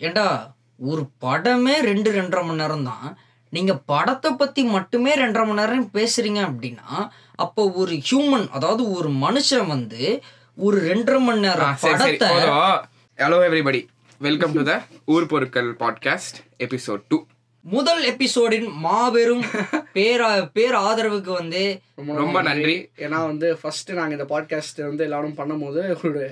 ஏண்டா ஒரு படமே ரெண்டு ரெண்டரை மணி நேரம் தான் நீங்க படத்தை பத்தி மட்டுமே ரெண்டரை மணி நேரம் பேசுறீங்க அப்படின்னா அப்போ ஒரு ஹியூமன் அதாவது ஒரு மனுஷன் வந்து ஒரு ரெண்டரை மணி நேரம் படத்தை hello everybody welcome to the ஊர் பொருட்கள் பாட்காஸ்ட் எபிசோட் டூ முதல் எபிசோடின் மாபெரும் பேரா பேர் ஆதரவுக்கு வந்து ரொம்ப நன்றி. ஏன்னா வந்து ஃபர்ஸ்ட் நாங்க இந்த பாட்காஸ்ட் வந்து எல்லாரும் பண்ணும்போது ஒரு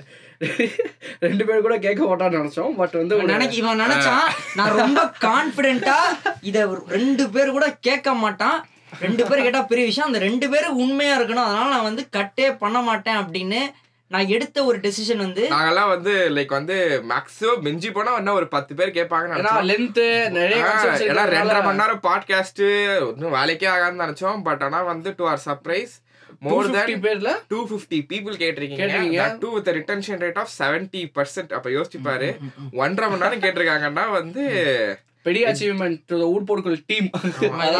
ரெண்டு பேர் கூட கேட்க மாட்டான்னு நினைச்சோம். பட் வந்து நினைக்க இவன் நினைச்சான் நான் ரொம்ப கான்பிடென்ட்டா இத ரெண்டு பேர் கூட கேட்க மாட்டான். ரெண்டு பேர் கேட்டா பெரிய விஷயம். அந்த ரெண்டு பேரும் உண்மையா இருக்கணும். அதனால நான் வந்து கட்டே பண்ண மாட்டேன் அப்படின்னு நான் எடுத்த ஒரு டெசிஷன் வந்து நாங்கெல்லாம் வந்து லைக் வந்து மேக்ஸிமம் மிஞ்சி போனா என்ன ஒரு பத்து பேர் கேட்பாங்கன்னு ஏன்னா லென்த் நிறைய ஏன்னா ரெண்டரை மணி நேரம் பாட்காஸ்ட் ஒன்றும் வேலைக்கே ஆகாதுன்னு நினைச்சோம். பட் ஆனா வந்து to our surprise more 250 then பேர்ல? டூ ஃபிஃப்டி பீப்புள் கேட்டிருக்கீங்க. கேட்டிருக்கீங்க. Two with retention rate of seventy percent அப்ப யோசிச்சு பாரு ஒன்றரை மணி நேரம் கேட்டிருக்காங்கன்னா வந்து பெரிய அச்சீவ்மெண்ட் டு ஊர் பொருட்கள் டீம்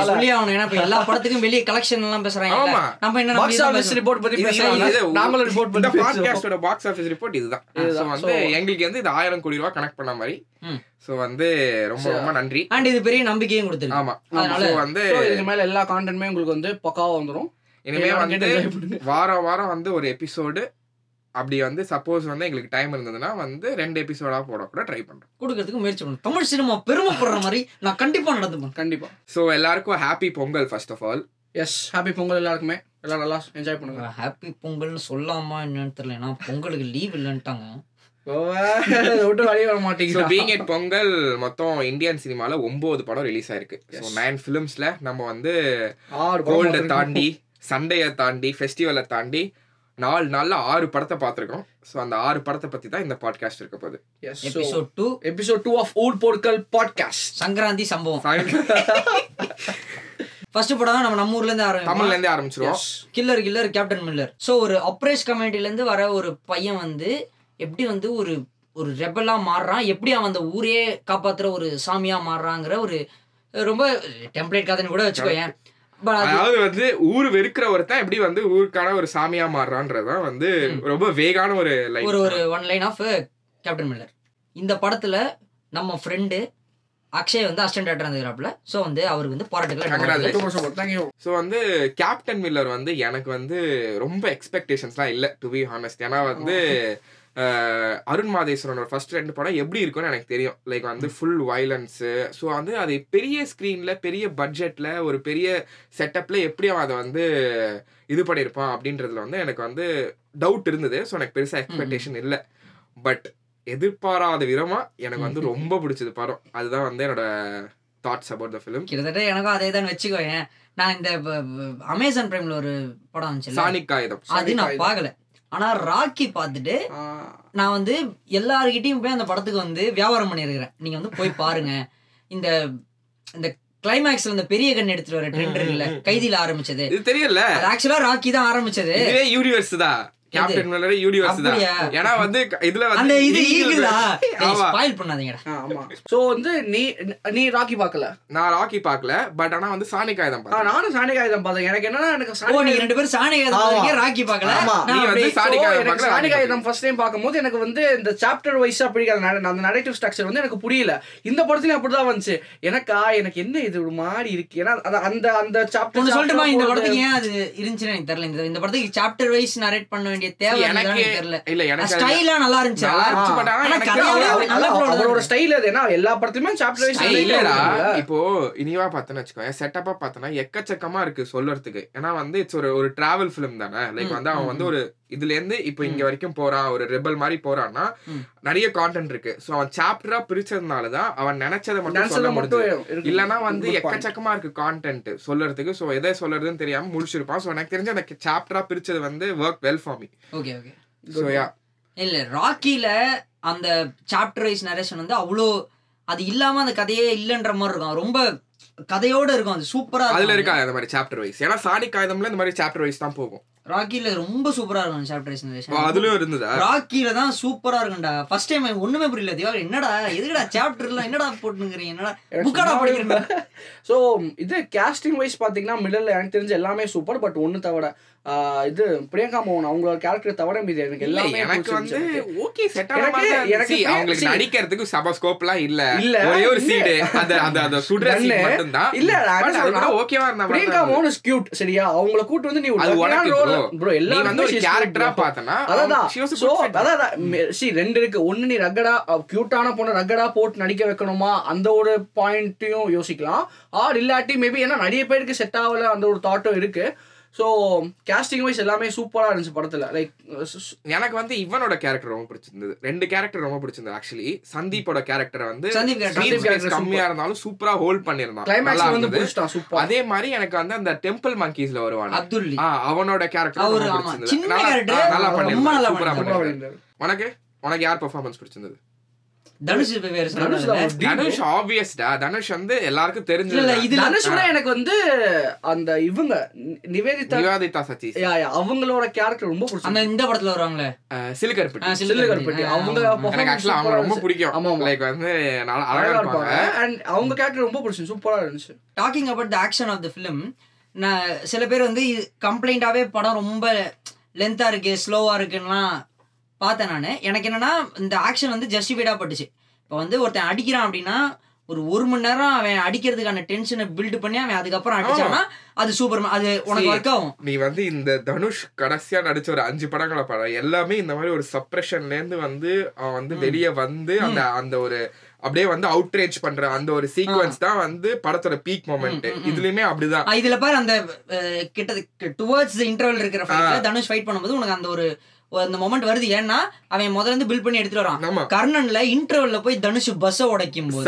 சொல்லி ஆகணும் ஏன்னா எல்லா படத்துக்கும் வெளியே கலெக்ஷன் எல்லாம் பேசுறாங்க. ஆமா. நம்ம என்ன பாக்ஸ் நம்ம ஆஃபீஸ் ரிப்போர்ட் பத்தி பேசுறாங்க இது- நாங்களும் ரிப்போர்ட் பண்ணி பாட்காஸ்டோட பாக்ஸ் ஆஃபீஸ் ரிப்போர்ட் இதுதான். வந்து எங்களுக்கு வந்து இது ஆயிரம் கோடி ரூபாய் கனெக்ட் பண்ண மாதிரி. சோ வந்து ரொம்ப ரொம்ப நன்றி. அண்ட் இது பெரிய நம்பிக்கையும் கொடுத்துருக்கு. ஆமா. அதனால- So வந்து இதுக்கு மேல எல்லா கான்டென்ட்மே உங்களுக்கு வந்து பக்காவா வந்துரும். இனிமே எல்லாரும் வந்து. வாரம் வாரம் வந்து ஒரு எபிசோடு அப்படி வந்து சப்போஸ் வந்து எங்களுக்கு டைம் இருந்ததுன்னா வந்து ரெண்டு எபிசோடா போட கூட ட்ரை பண்றோம். கொடுக்கறதுக்கு முயற்சி பண்ணும் தமிழ் சினிமா பெருமைப்படுற மாதிரி நான் கண்டிப்பா நடந்துப்பேன். கண்டிப்பா. சோ எல்லாருக்கும் happy Pongal first of all yes happy Pongal எல்லாருக்குமே. எல்லாம் நல்லா என்ஜாய் பண்ணுங்க. ஹாப்பி பொங்கல்னு சொல்லாமா என்னன்னு தெரியல. ஏன்னா பொங்கலுக்கு லீவ் இல்லைன்ட்டாங்க. விட்டு வெளியே வர ஸோ மாட்டேங்கிறா பீங் இட் பொங்கல் மொத்தம் இந்தியன் சினிமால ஒன்பது படம் ரிலீஸ் ஆயிருக்கு. ஸோ நைன் ஃபிலிம்ஸ்ல நம்ம வந்து கோல்டை தாண்டி சண்டையை தாண்டி ஃபெஸ்டிவலை தாண்டி நாலு நாள்ல ஆறு படத்தை பார்த்துருக்கோம். ஸோ அந்த ஆறு படத்தை பத்தி தான் இந்த பாட்காஸ்ட் இருக்க போகுது. Episode two episode two of ஊர் பொருட்கள் பாட்காஸ்ட் சங்கராந்தி சம்பவம். ஃபர்ஸ்ட் படம் நம்ம நம்ம ஊர்ல இருந்து ஆரம்பிப்போம். தமிழ்ல இருந்தே ஆரம்பிச்சிருவோம் killer killer Captain Miller so ஒரு அப்ரேஸ் கம்யூனிட்டில இருந்து வர ஒரு பையன் வந்து எப்படி வந்து ஒரு ஒரு ரெபலா மாறுறான்? எப்படி அவன் அந்த ஊரே காப்பாத்துற ஒரு சாமியா மாறுறாங்கிற ஒரு ரொம்ப டெம்ப்ளேட் கதைன்னு கூட வச்சுக்கோயேன். But அது அதாவது வந்து ஊர் வெறுக்கிற ஒருத்தன் எப்படி வந்து ஊருக்கான ஒரு சாமியா மாறுறான்றதுதான் வந்து ரொம்ப வேகான ஒரு லைஃப் ஒரு ஒரு one line of Captain Miller இந்த படத்துல நம்ம ஃப்ரெண்டு அக்ஷய் வந்து அசிஸ்டன்ட் டேரக்டர் இருந்துக்கிறாப்புல ஸோ வந்து அவருக்கு வந்து தேங்க்யூ ஸோ வந்து கேப்டன் மில்லர் வந்து எனக்கு வந்து ரொம்ப எக்ஸ்பெக்டேஷன்ஸ்லாம் இல்லை டு பி ஹானஸ்ட் ஏன்னா வந்து அருண் மாதேஸ்வரனோட ஃபர்ஸ்ட் ரெண்டு படம் எப்படி இருக்கும்னு எனக்கு தெரியும். லைக் வந்து ஃபுல் வயலன்ஸு ஸோ வந்து அது பெரிய ஸ்க்ரீனில் பெரிய பட்ஜெட்டில் ஒரு பெரிய செட்டப்பில் எப்படி அவன் அதை வந்து இது பண்ணியிருப்பான் அப்படின்றதுல வந்து எனக்கு வந்து டவுட் இருந்தது. ஸோ எனக்கு பெருசாக எக்ஸ்பெக்டேஷன் இல்லை. பட் எதிர்பாராத விதமா எனக்கு வந்து ரொம்ப பிடிச்சது படம். அதுதான் வந்து என்னோட தாட்ஸ் அபவுட் த ஃபிலிம் கிட்டத்தட்ட எனக்கும் அதே தான் வச்சுக்கோயேன். நான் இந்த அமேசான் பிரைம்ல ஒரு படம் வந்துச்சு சானிக் காகிதம். அது நான் பார்க்கல. ஆனா ராக்கி பார்த்துட்டு நான் வந்து எல்லாருக்கிட்டையும் போய் அந்த படத்துக்கு வந்து வியாபாரம் பண்ணியிருக்கிறேன் நீங்க வந்து போய் பாருங்க. இந்த இந்த கிளைமேக்ஸ்ல இந்த பெரிய கண் எடுத்துட்டு வர ட்ரெண்ட் இல்ல கைதியில ஆரம்பிச்சது. இது தெரியல. அது ஆக்சுவலா ராக்கி தான் ஆரம்பிச்சது. இதுவே யூனிவர்ஸ் தான். கேப்டன் மில்லர் யூனிவர்ஸ் தான்? ஏன்னா வந்து இதுல வந்து அந்த இது ஈகிளா. ஸ்பாயில் பண்ணாதீங்கடா. ஆமா. சோ வந்து நீ நீ ராக்கி பார்க்கல? நான் ராக்கி பார்க்கல பட் ஆனா வந்து சானிக் காகிதம் ஆ, பார்த்தேன். நானும் சாணி காகிதம் பார்த்தேன். எனக்கு என்னன்னா எனக்கு நீங்க காகிதம் ரெண்டு பேரும் சாணி ஆமா. காயத்தான் ராக்கி பார்க்கல? ஆமா. நீ வந்து காகிதம் எனக்கு பார்க்கல, ராக்கி காகிதம் ஃபர்ஸ்ட் டைம் பார்க்கும்போது எனக்கு வந்து இந்த சாப்டர் வைஸா பிடிக்காத. அந்த நரேட்டிவ் ஸ்ட்ரக்சர் வந்து எனக்கு புரியல. இந்த படத்துலயும் அப்படிதான் வந்துச்சு. எனக்கா எனக்கு என்ன இது ஒரு மாதிரி இருக்கு? ஏன்னா அந்த- அந்த அந்த சாப்டர் சொல்லட்டுமா? இந்த படத்துக்கு ஏன் அது இருந்துச்சுன்னு எனக்கு தெரியல. இந்த இந்த படத்துக்கு சாப்டர் வைஸ் நரேட் பண்ண வேண்டிய தேவை எனக்கு இல்ல எனக்கு ஸ்டைலா நல்லா இருந்துச்சு. அவரோட. ஸ்டைல் அது ஏன்னா எல்லா படத்துலயுமே சாப்டர் வைஸ் ஏய், இல்லடா. இப்போ இனிவா பார்த்தேன்னு வச்சுக்கோ செட்டப்பா பார்த்தனா எக்கச்சக்கமா இருக்கு சொல்றதுக்கு. ஏன்னா வந்து இட்ஸ் ஒரு ஒரு டிராவல் ஃபிலிம் தானே. லைக் வந்து அவன் வந்து ஒரு இதுல இருந்து இப்போ இங்க வரைக்கும் போறான் ஒரு ரெபல் மாதிரி போறான்னா. நிறைய கான்டென்ட் இருக்கு. சோ அவன் சாப்டரா பிரிச்சதுனால தான் அவன் நினைச்சதை மட்டும் சொல்ல முடியும் இருக்கு. இல்லனா வந்து. எக்கச்சக்கமா இருக்கு கான்டென்ட் சொல்றதுக்கு. சோ எதை சொல்றதுன்னு தெரியாம முடிச்சிருப்பான் சோ எனக்கு தெரிஞ்ச அந்த சாப்டரா பிரிச்சது வந்து work well for me okay okay so yeah இல்ல ராக்கில அந்த சாப்டர் வைஸ் நரேஷன் வந்து அவ்வளோ அது இல்லாம அந்த கதையே இல்லைன்ற மாதிரி இருக்கும். ரொம்ப கதையோட இருக்கும் அது சூப்பரா அதுல இருக்கா அந்த மாதிரி சாப்டர் வைஸ் ஏன்னா சாணி காகிதம்ல இந்த மாதிரி சாப்டர் வைஸ் தான் போகும். ராக்கில ரொம்ப சூப்பரா இருக்கும் சாப்டர் அதுலயும் இருந்ததா? ராக்கில தான் சூப்பரா இருக்கும்டா. ஃபர்ஸ்ட் டைம் ஒண்ணுமே புரியல. திவா என்னடா எதுக்குடா சாப்டர்ல என்னடா போட்டுங்கிறீங்க என்னடா புக்காடா படிக்கிறீங்க ஸோ இது கேஸ்டிங் வைஸ் பார்த்தீங்கன்னா மிடில் எனக்கு தெரிஞ்ச எல்லாமே சூப்பர் பட் ஒன்று தவிர இது பிரியங்கா மோகன் அவங்களோட கேரக்டர் தவிர மீது எனக்கு எல்லாமே எனக்கு வந்து. ஓகே செட் ஆன எனக்கு- அவங்களுக்கு. நடிக்கிறதுக்கு சப ஸ்கோப்லாம் இல்ல இல்ல, ஒரே ஒரு. சீடு அந்த அந்த அந்த சுடுற. சீன் மட்டும் தான் இல்ல, அது ஓகேவா இருந்த பிரியங்கா. மோகன் இஸ் கியூட் சரியா அவங்கள கூட்டு வந்து நீ அது உனக்கு bro நீ எல்லாருமே வந்து ஒரு கேரக்டரா. பார்த்தனா அதான் சோ. அதான் சி ரெண்டு இருக்கு ஒண்ணு நீ ரகடா கியூட்டான பொண்ணு ரகடா போட்டு நடிக்க வைக்கணுமா அந்த ஒரு பாயிண்ட்டையும் யோசிக்கலாம் ஆர் இல்லாட்டி மேபி ஏன்னா நிறைய பேருக்கு செட் ஆகல அந்த ஒரு தாட்டும் இருக்கு ஸோ கேஸ்டிங் வைஸ் எல்லாமே சூப்பரா இருந்துச்சு படத்துல. லைக் எனக்கு வந்து இவனோட கேரக்டர் ரொம்ப பிடிச்சிருந்தது. ரெண்டு கேரக்டர் ரொம்ப பிடிச்சிருந்தது ஆக்சுவலி சந்தீப்போட கேரக்டர் வந்து Sandeep character screen Sandeep space character கம்மியா இருந்தாலும் சூப்பரா ஹோல்ட் பண்ணிருந்தான் சூப்பர் அதே மாதிரி எனக்கு வந்து அந்த டெம்பிள் மங்கீஸ்ல வருவான். அப்துல்லி. அவனோட கேரக்டர் நல்லா. பண்ணிருந்தாரு உனக்கு? உனக்கு யார் பெர்ஃபார்மன்ஸ் பிடிச்சிருந்தது? தனுஷ் வேற தனுஷ் தனுஷ் ஆப்வியஸ்டா தனுஷ் வந்து எல்லாருக்கும் இல்ல இல்ல தெரிஞ்சது இதுல தனுஷ் விட எனக்கு வந்து அந்த இவங்க நிவேதிதா நிவேதிதா சதீஷ். யா, யா, அவங்களோட கேரக்டர் ரொம்ப அந்த பிடிச்சிருக்கு இந்த படத்துல வருவாங்களே? கருப்பட்டி ஆ, அவங்க எனக்கு ஆக்சுவலா அவங்க ரொம்ப. பிடிக்கும். ஆமா. லைக் வந்து அழகா இருப்பாங்க. அண்ட் அவங்க கேரக்டர் ரொம்ப பிடிச்சிருக்கு. சூப்பரா இருந்துச்சு. Talking about the action of the film நான் சில பேர் வந்து கம்ப்ளைண்டாவே படம் ரொம்ப லென்த்தா இருக்கு ஸ்லோவா இருக்குன்னுலாம் பார்த்தேன் நான். எனக்கு என்னன்னா இந்த ஆக்ஷன் வந்து ஜஸ்டிஃபைடா பட்டுச்சு. இப்போ வந்து ஒருத்தன் அடிக்கிறான் அப்படின்னா ஒரு ஒரு மணி நேரம் அவன் அடிக்கிறதுக்கான டென்ஷனை பில்ட் பண்ணி அவன் அதுக்கப்புறம் அடிச்சானா அது சூப்பர் அது உனக்கு ஒர்க் ஆகும். நீ வந்து இந்த தனுஷ் கடைசியா நடிச்ச ஒரு அஞ்சு படங்களை படம் எல்லாமே இந்த மாதிரி ஒரு சப்ரெஷன்ல இருந்து வந்து அவன் வந்து வெளிய வந்து அந்த அந்த ஒரு அப்படியே வந்து அவுட்ரேஜ் பண்ற அந்த ஒரு சீக்வன்ஸ் தான் வந்து படத்தோட பீக் மொமெண்ட். இதுலயுமே அப்படிதான். இதுல பாரு அந்த கிட்ட டுவர்ட்ஸ் இன்டர்வல் இருக்கிற தனுஷ் ஃபைட் பண்ணும்போது உனக்கு அந்த ஒரு அந்த மொமெண்ட் வருது ஏன்னா அவன் முதல்ல இருந்து பில்ட் பண்ணி எடுத்துட்டு வரான். கர்ணன்ல இன்டர்வல்ல போய் தனுஷ் பஸ்ஸ உடைக்கும் போது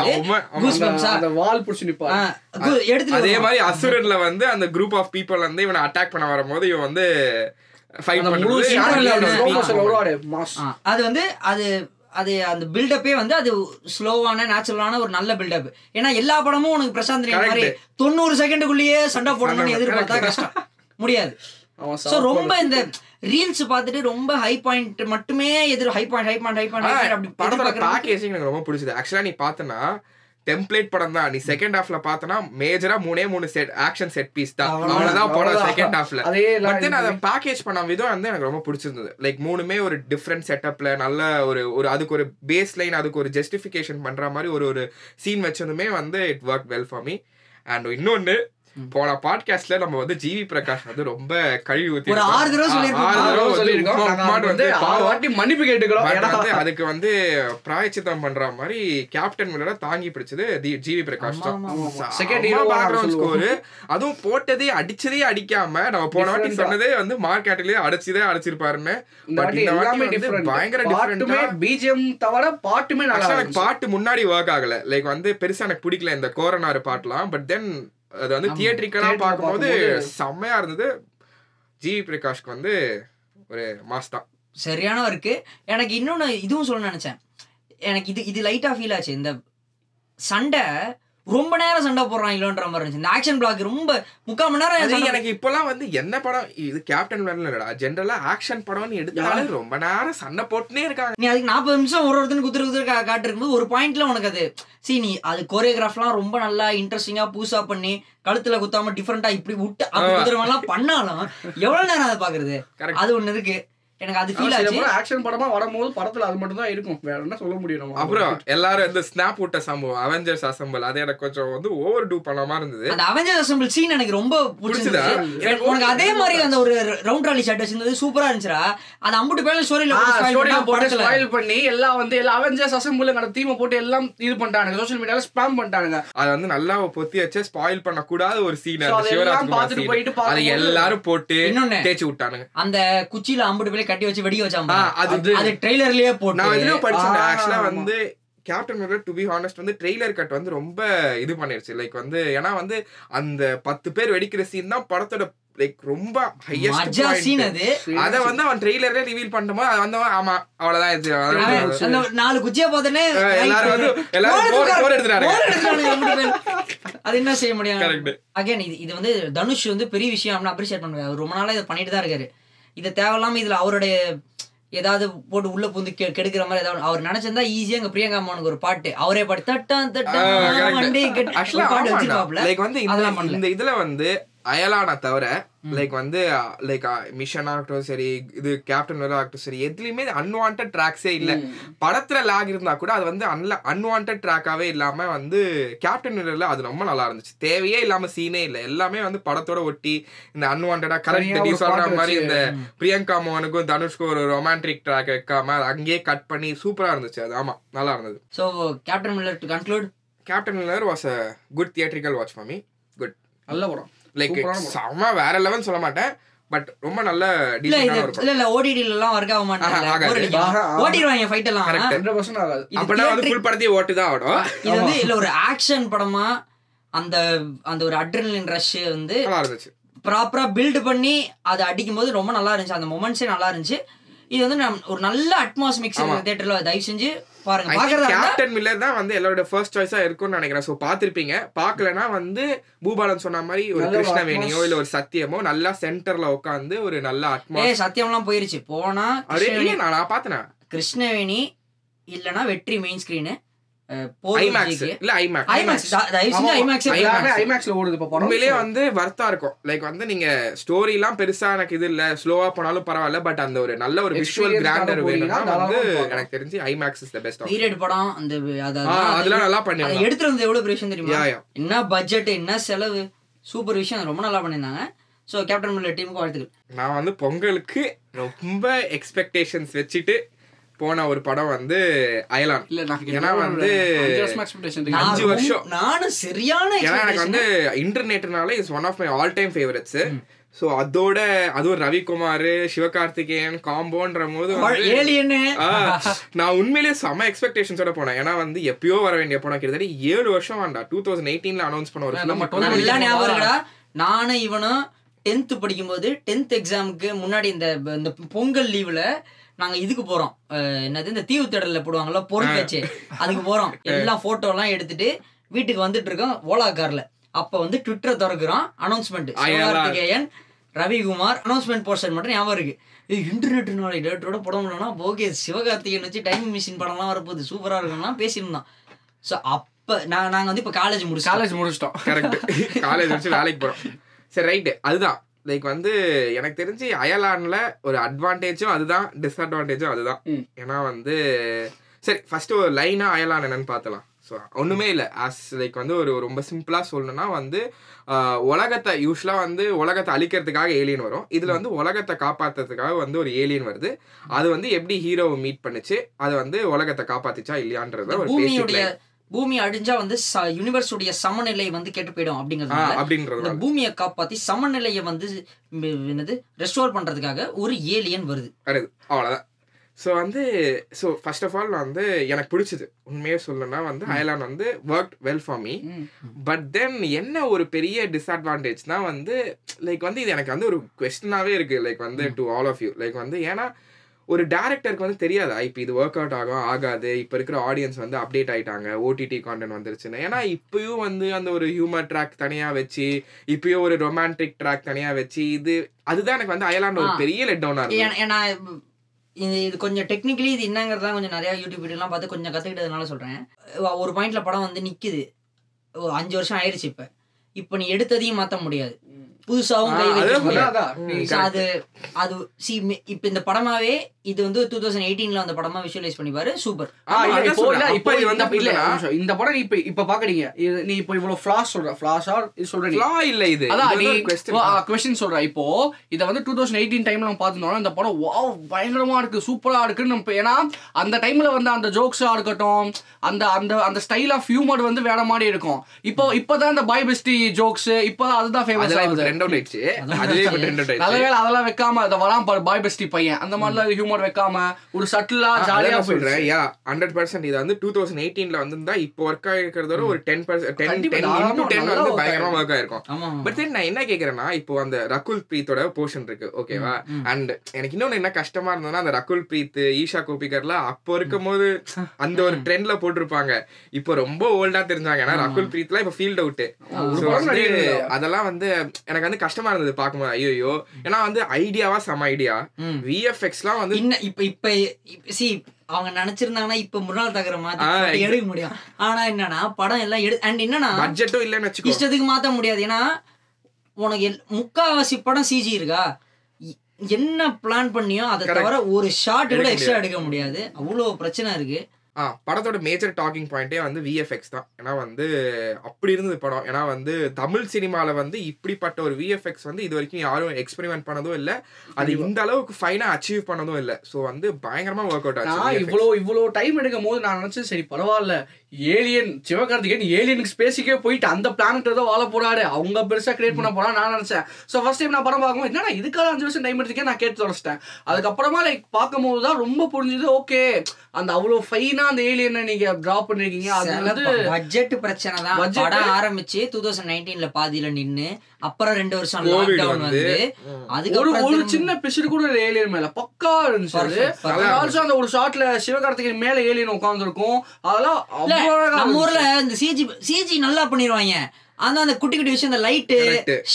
வால் புடிச்சு எடுத்துட்டு அதே. மாதிரி அசுரன்ல வந்து அந்த குரூப் ஆஃப் பீப்புள் வந்து இவனை அட்டாக் பண்ண வரும்போது இவன் வந்து அது வந்து அது அது அந்த பில்டப்பே வந்து அது ஸ்லோவான நேச்சுரலான ஒரு நல்ல பில்டப் ஏன்னா எல்லா படமும் உனக்கு பிரசாந்த் மாதிரி தொண்ணூறு செகண்டுக்குள்ளேயே சண்டை போடணும்னு சண்டை, எதிர்பார்த்தா. கஷ்டம். முடியாது. சோ ரொம்ப இந்த ரீல்ஸ் பார்த்துட்டு ரொம்ப ஹை பாயிண்ட் மட்டுமே எதிர் high point high point high point அப்படி படத்தோட பேக்கேஜிங் எனக்கு ரொம்ப பிடிச்சது. ஆக்சுவலா நீ பார்த்தனா டெம்ப்ளேட் படம் தான். நீ செகண்ட் ஹாஃப்ல பார்த்தனா மேஜரா மூணே மூணு செட் ஆக்ஷன் செட் பீஸ் தான். அவ்வளவுதான். படம். செகண்ட் ஹாஃப்ல அதே பட் தென் அதை பேக்கேஜ் பண்ண விதம் வந்து எனக்கு ரொம்ப பிடிச்சிருந்தது. லைக் மூணுமே ஒரு டிஃப்ரெண்ட் செட்டப்ல நல்ல ஒரு ஒரு அதுக்கு ஒரு பேஸ் லைன் அதுக்கு ஒரு ஜஸ்டிஃபிகேஷன் பண்ற மாதிரி ஒரு ஒரு சீன் வச்சதுமே வந்து it work well for me and இன்னொன்னு போன பாட்காஸ்ட்ல நம்ம வந்து ஜிவி பிரகாஷ் வந்து ரொம்ப கழுவி ஊத்தி ஒரு ஆறு தடவை சொல்லியிருக்கோம். மன்னிப்பு கேட்டுக்கிறோம். அதுக்கு வந்து பிராயச்சித்தம் பண்ற மாதிரி கேப்டன் மில்லரை தாங்கி பிடிச்சது ஜிவி பிரகாஷ் தான். ஸ்கோர் அதுவும் போட்டதே அடிச்சதே அடிக்காம நம்ம போன வாட்டி. சொன்னதே வந்து மார்க்கெட்லயே அடிச்சதே அடிச்சிருப்பாருன்னு. பயங்கர டிஃபரெண்டா பிஜிஎம் தவிர பாட்டுமே நல்லா. பாட்டு முன்னாடி ஒர்க் ஆகல. லைக் வந்து பெருசா எனக்கு பிடிக்கல இந்த கோரனாரு பாட்டுலாம். பட் தென் அது வந்து Theatre-ல பார்க்கும்போது செம்மையா இருந்தது. ஜிவி பிரகாஷ்க்கு வந்து ஒரு மாஸ் தான். சரியான ஒர்க்கு எனக்கு இன்னொன்னு இதுவும் சொல்ல நினைச்சேன். எனக்கு இது இது லைட்டா ஃபீல் ஆச்சு. இந்த சண்டை ரொம்ப நேரம் சண்டை போடுறாங்களோன்ற மாதிரி இருந்துச்சு. இந்த ஆக்ஷன் பிளாக் ரொம்ப முக்கால் மணி நேரம் எனக்கு இப்போலாம் வந்து என்ன படம் இது கேப்டன் இல்லடா. ஜென்ரலா ஆக்ஷன் படம்னு எடுத்தாலே ரொம்ப நேரம் சண்டை போட்டுனே இருக்காங்க. நீ அதுக்கு நாற்பது நிமிஷம் ஒரு ஒருத்தன் குத்துரு குத்துரு காட்டிருக்கும்போது ஒரு பாயிண்ட்ல உனக்கு அது. சி நீ அது கோரியோகிராஃப்லாம் ரொம்ப நல்லா இன்ட்ரெஸ்டிங்கா புதுசா பண்ணி கழுத்துல குத்தாம டிஃப்ரெண்டா இப்படி விட்டு அப்படி. குத்துறவெல்லாம் பண்ணாலும் எவ்வளவு நேரம் அதை பாக்குறது. அது ஒண்ணு இருக்கு. எனக்கு அது ஃபீல் ஆச்சு. ஆக்ஷன் படமா வரும்போது படத்துல அது மட்டும் தான் இருக்கும். வேற என்ன சொல்ல முடியும் அப்புறம் எல்லாரும் இந்த ஸ்னாப் விட்ட சம்பவம் அவெஞ்சர்ஸ் அசம்பிள் அது எனக்கு கொஞ்சம் வந்து ஓவர் டூ பண்ண மாதிரி இருந்தது. அந்த அவெஞ்சர் அசம்பிள் சீன் எனக்கு ரொம்ப பிடிச்சதா? உனக்கு அதே மாதிரி அந்த ஒரு ரவுண்ட் ராலி ஷர்ட் வச்சிருந்தது சூப்பரா இருந்துச்சுடா. அது அம்புட்டு பேர்ல ஸ்டோரியில ஸ்டோரியில போட்டு படத்துல. ஸ்பாயில் பண்ணி எல்லாம் வந்து எல்லா அவெஞ்சர்ஸ் அசம்பிள் தீமை போட்டு எல்லாம் இது பண்ணிட்டானுங்க. சோஷியல் மீடியால ஸ்பாம் பண்ணிட்டானுங்க. அது வந்து நல்லா பொத்தி வச்சு ஸ்பாயில் பண்ண கூடாத ஒரு சீன் அந்த அதெல்லாம் சிவராஜ்குமார் பார்த்துட்டு scene. போயிட்டு அதை எல்லாரும் போட்டு தேய்ச்சி விட்டானுங்க. அந்த குச்சியில அம்புட்டு பேர்ல கட்டி வச்சு வெடி வச்சாங்க ஆ, அது அது ட்ரெய்லர்லயே நான் போட்டு. இதுலயும் படிச்சேன் ஆ, ஆக்சுவலா. வந்து Captain Miller to be honest வந்து ட்ரெய்லர் கட் வந்து ரொம்ப இது பண்ணிருச்சு. லைக் வந்து ஏன்னா வந்து அந்த பத்து பேர் வெடிக்கிற சீன் தான் படத்தோட லைக் ரொம்ப சீன் அது. அத வந்து அவன் ட்ரெய்லர்ல ரிவீல் பண்ணும்போது அது வந்து ஆமா அவ்வளவுதான் இது. நாலு குச்சியா அஹ் எல்லாரும் வந்து எல்லாரும் போர் போர் எடுத்துறாங்க அது என்ன செய்ய கரெக்ட் அகைன் இது இது வந்து தனுஷ் வந்து பெரிய விஷயம் அப்படின்னு அப்ரிஷியேட் பண்ணுவேன் அவர் ரொம்ப நாளா இதை பண்ணிட்டு தான் இருக்காரு. இது தேவையில்லாம இதுல அவருடைய ஏதாவது போட்டு உள்ள புந்து கெடுக்கிற மாதிரி ஏதாவது அவர் நினைச்சிருந்தா ஈஸியா அங்க பிரியங்கா மோகனுக்கு ஒரு பாட்டு. அவரே பாட்டு கெட்டு ஒரு பாட்டு வச்சிருப்பாப்ல. லைக் வந்து. இந்த இதுல வந்து அயலானா தவிர லைக் வந்து லைக் மிஷன் ஆகட்டும் சரி இது கேப்டன் வேலை ஆகட்டும் சரி எதுலயுமே அன்வான்ட் ட்ராக்ஸே இல்ல. படத்துல லாக் இருந்தா கூட அது வந்து அன்ல அன்வான்ட் ட்ராக்காவே இல்லாம வந்து கேப்டன் வில்லர்ல அது ரொம்ப நல்லா இருந்துச்சு. தேவையே இல்லாம சீனே இல்ல. எல்லாமே வந்து படத்தோட ஒட்டி இந்த அன்வான்டா கரெக்ட் நீ சொல்ற மாதிரி. இந்த பிரியங்கா மோகனுக்கும் தனுஷ்க்கும் ஒரு ரொமான்டிக் ட்ராக் வைக்காம அங்கேயே கட் பண்ணி சூப்பரா இருந்துச்சு அது. ஆமா நல்லா இருந்தது. So Captain Miller to conclude Captain Miller was a good theatrical watch for me good நல்ல படம். லைக். செம வேற லெவல் சொல்ல மாட்டேன். பட் ரொம்ப நல்ல இல்ல இல்ல இல்ல ஓடிடில எல்லாம் ஒர்க் ஆக மாட்டாங்க. ஓட்டிடுவாங்க ஃபைட் எல்லாம். ஆகாது. வந்து ஃபுல் ஓட்டு தான் ஆடும் இது வந்து இல்ல ஒரு ஆக்ஷன் படமா அந்த அந்த ஒரு அட்ரினலின் ரஷ் வந்து நல்லா இருந்துச்சு. ப்ராப்பரா பில்ட் பண்ணி அதை அடிக்கும் போது ரொம்ப நல்லா இருந்துச்சு. அந்த மொமெண்ட்ஸே நல்லா இருந்துச்சு. இது வந்து நம் ஒரு நல்ல அட்மாஸ் மிக்ஸ் ஆமா. தியேட்டர்ல தயவு செஞ்சு பாருங்க. பாக்குறதா இருந்தா கேப்டன் மில்லர் தான் வந்து எல்லாரோட ஃபர்ஸ்ட் சாய்ஸா இருக்கும்னு நினைக்கிறேன். ஸோ பார்த்திருப்பீங்க. பார்க்கலனா வந்து பூபாலன் சொன்ன மாதிரி ஒரு கிருஷ்ணவேணியோ இல்ல ஒரு சத்தியமோ நல்லா சென்டர்ல உட்காந்து ஒரு நல்ல அட்மாஸ் சத்தியம்லாம் போயிருச்சு. போனா நான் பார்த்தேன் கிருஷ்ணவேணி இல்லனா வெற்றி மெயின் ஸ்கிரீனு ஐமேக்ஸ் இல்ல ஐமேக்ஸ் ஐமேக்ஸ் தயவு செஞ்சு ஆமா, ஐமேக்ஸ் எல்லாமே ஐமேக்ஸ்ல ஓடுது இப்ப படம். உண்மையிலேயே வந்து வர்த்தா இருக்கும். லைக் வந்து நீங்க ஸ்டோரி எல்லாம் பெருசா எனக்கு இது இல்ல. ஸ்லோவா போனாலும் பரவாயில்ல. பட் அந்த ஒரு நல்ல ஒரு விஷுவல் கிராண்டர் வேணும்னா வந்து. எனக்கு தெரிஞ்சு IMAX is the best period படம் அந்த அதெல்லாம் நல்லா அதை பண்ணி எடுத்துட்டு வந்து எவ்வளவு பெரிய விஷயம் தெரியுமா? என்ன பட்ஜெட் என்ன செலவு? சூப்பர் விஷயம். ரொம்ப நல்லா பண்ணியிருந்தாங்க. ஸோ கேப்டன் மில்லர் டீமுக்கு வாழ்த்துக்கள். நான் வந்து பொங்கலுக்கு ரொம்ப எக்ஸ்பெக்டேஷன்ஸ் வச்சுட்டு போன ஒரு படம் வந்து அயலான் ஏன்னா வந்து அஞ்சு வருஷமா. நானும் சரியான ஏன்னா எனக்கு. வந்து இன்டர்நெட்னால is one of my all time favourites so அதோட அதுவும் ரவிக்குமார் சிவகார்த்திகேயன் காம்போன்ற போது நான் உண்மையிலேயே செம எக்ஸ்பெக்டேஷன்ஸோட போனேன். ஏன்னா வந்து எப்பயோ வர வேண்டிய படம் கிட்டத்தட்ட ஏழு வருஷம் வேண்டா டூ தௌசண்ட் எயிட்டீன்ல அனௌன்ஸ் பண்ண ஒரு நானும் இவனும் டென்த் படிக்கும்போது டென்த் எக்ஸாமுக்கு முன்னாடி இந்த இந்த பொங்கல் லீவ்ல நாங்க இதுக்கு போறோம். என்னது இந்த தீவு திடல்ல போடுவாங்கல்ல பொருள் பேச்சு அதுக்கு போறோம். எல்லாம் போட்டோ எல்லாம் எடுத்துட்டு வீட்டுக்கு வந்துட்டு இருக்கோம் ஓலா கார்ல அப்ப வந்து ட்விட்டரை திறக்கிறோம் announcement. Sivakarthikeyan Ravikumar announcement portion மட்டும் ஞாபகம் இருக்கு. இது இன்டர்நெட் டேட்டரோட படம் பண்ணோம்னா ஓகே சிவகார்த்திகேயன் வச்சு டைம் மிஷின் படம்லாம் வரப்போகுது. சூப்பரா இருக்கும்லாம் பேசியிருந்தோம். ஸோ அப்ப நான் நாங்க வந்து இப்ப காலேஜ் முடிச்சு காலேஜ் முடிச்சிட்டோம். கரெக்ட் காலேஜ் வச்சு வேலைக்கு போறோம். சரி ரைட்டு அதுதான். லைக் வந்து எனக்கு தெரிஞ்சு அயலான்ல ஒரு அட்வான்டேஜும் அதுதான் டிஸ்அட்வான்டேஜும் அதுதான். ஏன்னா வந்து சரி ஃபர்ஸ்ட் ஒரு லைனா அயலான் என்னன்னு பார்த்தலாம். ஸோ ஒண்ணுமே இல்லை. ஆஸ் லைக் வந்து ஒரு ரொம்ப சிம்பிளா சொல்லணும்னா வந்து உலகத்தை யூஸ்வலா வந்து உலகத்தை அழிக்கிறதுக்காக ஏலியன் வரும். இதுல வந்து உலகத்தை காப்பாத்துறதுக்காக வந்து ஒரு ஏலியன் வருது. அது வந்து எப்படி ஹீரோவை மீட் பண்ணுச்சு? அது வந்து உலகத்தை காப்பாத்துச்சா இல்லையான்றது ஒரு பேசிக் பூமி அழிஞ்சா வந்து யூனிவர்ஸ் உடைய சமநிலை வந்து கெட்டு போயிடும் அப்படிங்கிறதுனால அப்படின்றது பூமியை காப்பாத்தி சமநிலையை வந்து என்னது ரெஸ்டோர் பண்றதுக்காக ஒரு ஏலியன் வருது. வருது அவ்வளோதான் ஸோ வந்து ஸோ ஃபர்ஸ்ட் ஆஃப் ஆல் நான் வந்து எனக்கு பிடிச்சது. உண்மையே சொல்லணும்னா வந்து அயலான் வந்து work well for me. But then என்ன ஒரு பெரிய டிஸ்அட்வான்டேஜ்னா வந்து லைக் வந்து இது எனக்கு வந்து ஒரு கொஸ்டினாவே இருக்கு லைக் வந்து to all of you like வந்து ஏன்னா ஒரு டேரக்டருக்கு வந்து தெரியாதா. இப்போ இது ஒர்க் அவுட் ஆகும் ஆகாது. இப்போ இருக்கிற ஆடியன்ஸ் வந்து அப்டேட் ஆயிட்டாங்க. ஓடிடி கான்டென்ட் வந்துருச்சுன்னு. ஏன்னா இப்பயும் வந்து அந்த ஒரு ஹியூமர் ட்ராக் தனியா வச்சு இப்பயும் ஒரு ரொமான்டிக் ட்ராக் தனியா வச்சு இது அதுதான் எனக்கு வந்து அயலான் ஒரு. பெரிய லெட் டவுனா இருக்கு இது இது கொஞ்சம் டெக்னிக்கலி இது என்னங்கிறதா கொஞ்சம் நிறைய யூடியூப் வீடியோலாம் பார்த்து கொஞ்சம் கற்றுக்கிட்டதுனால சொல்கிறேன் ஒரு பாயிண்ட்ல படம் வந்து நிற்குது அஞ்சு வருஷம் ஆயிடுச்சு இப்போ. இப்போ நீ எடுத்ததையும் மாற்ற முடியாது. புதுசாகவும் அது அது சி இப்போ இந்த படமாவே இது வந்து டூ தௌசண்ட் எயிட்டீன்ல அந்த படமா விஷுவலைஸ் பண்ணிப்பாரு. சூப்பர் இப்போ இது இந்த- வந்து இல்ல. இந்த படம் இப்ப இப்ப பாக்குறீங்க. நீ இப்போ இவ்வளவு ஃபிளாஸ் சொல்ற ஃபிளாஸா இது சொல்ற Flaw இல்ல இது. அதான் நீ. கொஸ்டின் சொல்ற. இப்போ இத வந்து டூ தௌசண்ட் எயிட்டீன் டைம்ல நம்ம பார்த்துருந்தோம் இந்த படம் வாவ் பயங்கரமா இருக்கு சூப்பரா இருக்குன்னு நம்ம ஏன்னா அந்த டைம்ல வந்து அந்த ஜோக்ஸா இருக்கட்டும் அந்த அந்த அந்த ஸ்டைல் ஆஃப் ஹியூமர் வந்து வேற மாதிரி இருக்கும். இப்போ இப்பதான் இந்த பாய் பெஸ்டி ஜோக்ஸ் இப்போ அதுதான் ஃபேமஸ் ஆகுது ஆயிடுச்சு. ஆயிடுச்சு. அதெல்லாம் வைக்காம அதை வராம பாரு பாய் பெஸ்டி பையன் அந்த மாதிரிலாம் ஹியூமர் வைக்காம ஒரு சட்டிலா ஜாலியா சொல்றேன். யா ஹண்ட்ரட் பர்சன்ட் இது வந்து டூ தௌசண்ட் எயிட்டீன்ல வந்திருந்தா இப்போ ஒர்க் ஆகிருக்கிறதோட ஒரு ten percent ten ten into வந்து பயங்கரமா. ஒர்க் ஆயிருக்கும். பட் தென் நான் என்ன கேக்குறேன்னா இப்போ அந்த ரகுல் பிரீத்தோட போர்ஷன் இருக்கு ஓகேவா அண்ட் எனக்கு இன்னொன்னு என்ன கஷ்டமா இருந்ததுன்னா அந்த ரகுல் பிரீத் ஈஷா கோபிகர்ல அப்போ இருக்கும்போது அந்த ஒரு ட்ரெண்ட்ல போட்டிருப்பாங்க. இப்போ ரொம்ப ஓல்டா தெரிஞ்சாங்க. ஏன்னா ரகுல் பிரீத்லாம் இப்போ ஃபீல்ட் அவுட் அதெல்லாம் வந்து எனக்கு வந்து கஷ்டமா இருந்தது பார்க்கும்போது. ஐயோ ஏன்னா வந்து ஐடியாவா செம ஐடியா. விஎஃப்எக்ஸ்லாம் வந்து இன்ன இப்ப இப்ப சி அவங்க நினைச்சிருந்தாங்கன்னா இப்ப முன்னாள் தகர போட்டு எடுக்க முடியும். ஆனா என்னன்னா படம் எல்லாம் எடு அண்ட் என்னன்னா பட்ஜெட்டும் இல்லைன்னு வச்சுக்கோ. இஷ்டத்துக்கு மாத்த முடியாது. ஏன்னா உனக்கு முக்காவாசி படம் சிஜி இருக்கா? என்ன பிளான் பண்ணியோ அதை. தவிர ஒரு ஷாட் கூட எக்ஸ்ட்ரா எடுக்க முடியாது. அவ்வளோ பிரச்சனை இருக்கு. ஆ படத்தோட மேஜர் டாக்கிங் பாயிண்டே வந்து விஎஃப்எக்ஸ் தான். ஏன்னா வந்து அப்படி இருந்தது படம். ஏன்னா வந்து தமிழ் சினிமால வந்து இப்படிப்பட்ட ஒரு விஎஃப்எக்ஸ் வந்து இது வரைக்கும் யாரும் எக்ஸ்பெரிமெண்ட் பண்ணதும் இல்ல. அது இந்த அளவுக்கு ஃபைனா அச்சீவ் பண்ணதும் இல்ல. சோ வந்து பயங்கரமா ஒர்க் அவுட் ஆச்சு இவ்வளோ இவ்வளோ டைம் எடுக்கும் போது நான் நினைச்சேன் சரி பரவாயில்ல. ஏலியன் சிவகார்த்திகேயன் ஏலியனுக்கு ஸ்பேஸுக்கே போயிட்டு அந்த பிளானட் ஏதோ வாழ போறாரு. அவங்க பெருசா கிரியேட் பண்ண போறான்னு நான் நினைச்சேன். ஸோ ஃபர்ஸ்ட் டைம் நான் படம் பார்க்கும்போது என்னடா இதுக்காக அஞ்சு வருஷம் டைம் எடுத்துக்கே நான் கேட்டு தொலைச்சிட்டேன் அதுக்கப்புறமா லைக் பார்க்கும்போது தான் ரொம்ப புரிஞ்சுது ஓகே அந்த அவ்வளோ ஃபைனா அந்த ஏலியனை நீங்க டிராப் பண்ணிருக்கீங்க. அது பட்ஜெட் பிரச்சனை தான். படம் ஆரம்பிச்சு டூ தௌசண்ட் நைன்டீன்ல பாதியில நின்னு அப்புறம் ரெண்டு வருஷம் லாக்டவுன் வந்து, வந்து ஒரு அதுக்கப்புறம் ஒரு திரும்ப- சின்ன பிசுறு கூட ஏலியன் மேல பக்கா இருந்துச்சு. ஆல்சோ அந்த ஒரு ஷாட்ல சிவகார்த்திகேயன் மேல ஏலியன் உட்காந்துருக்கும் அதெல்லாம் நம்ம. ஊர்ல இந்த சிஜி சிஜி நல்லா பண்ணிருவாங்க. ஆனா அந்த குட்டி குட்டி விஷயம் இந்த லைட்டு.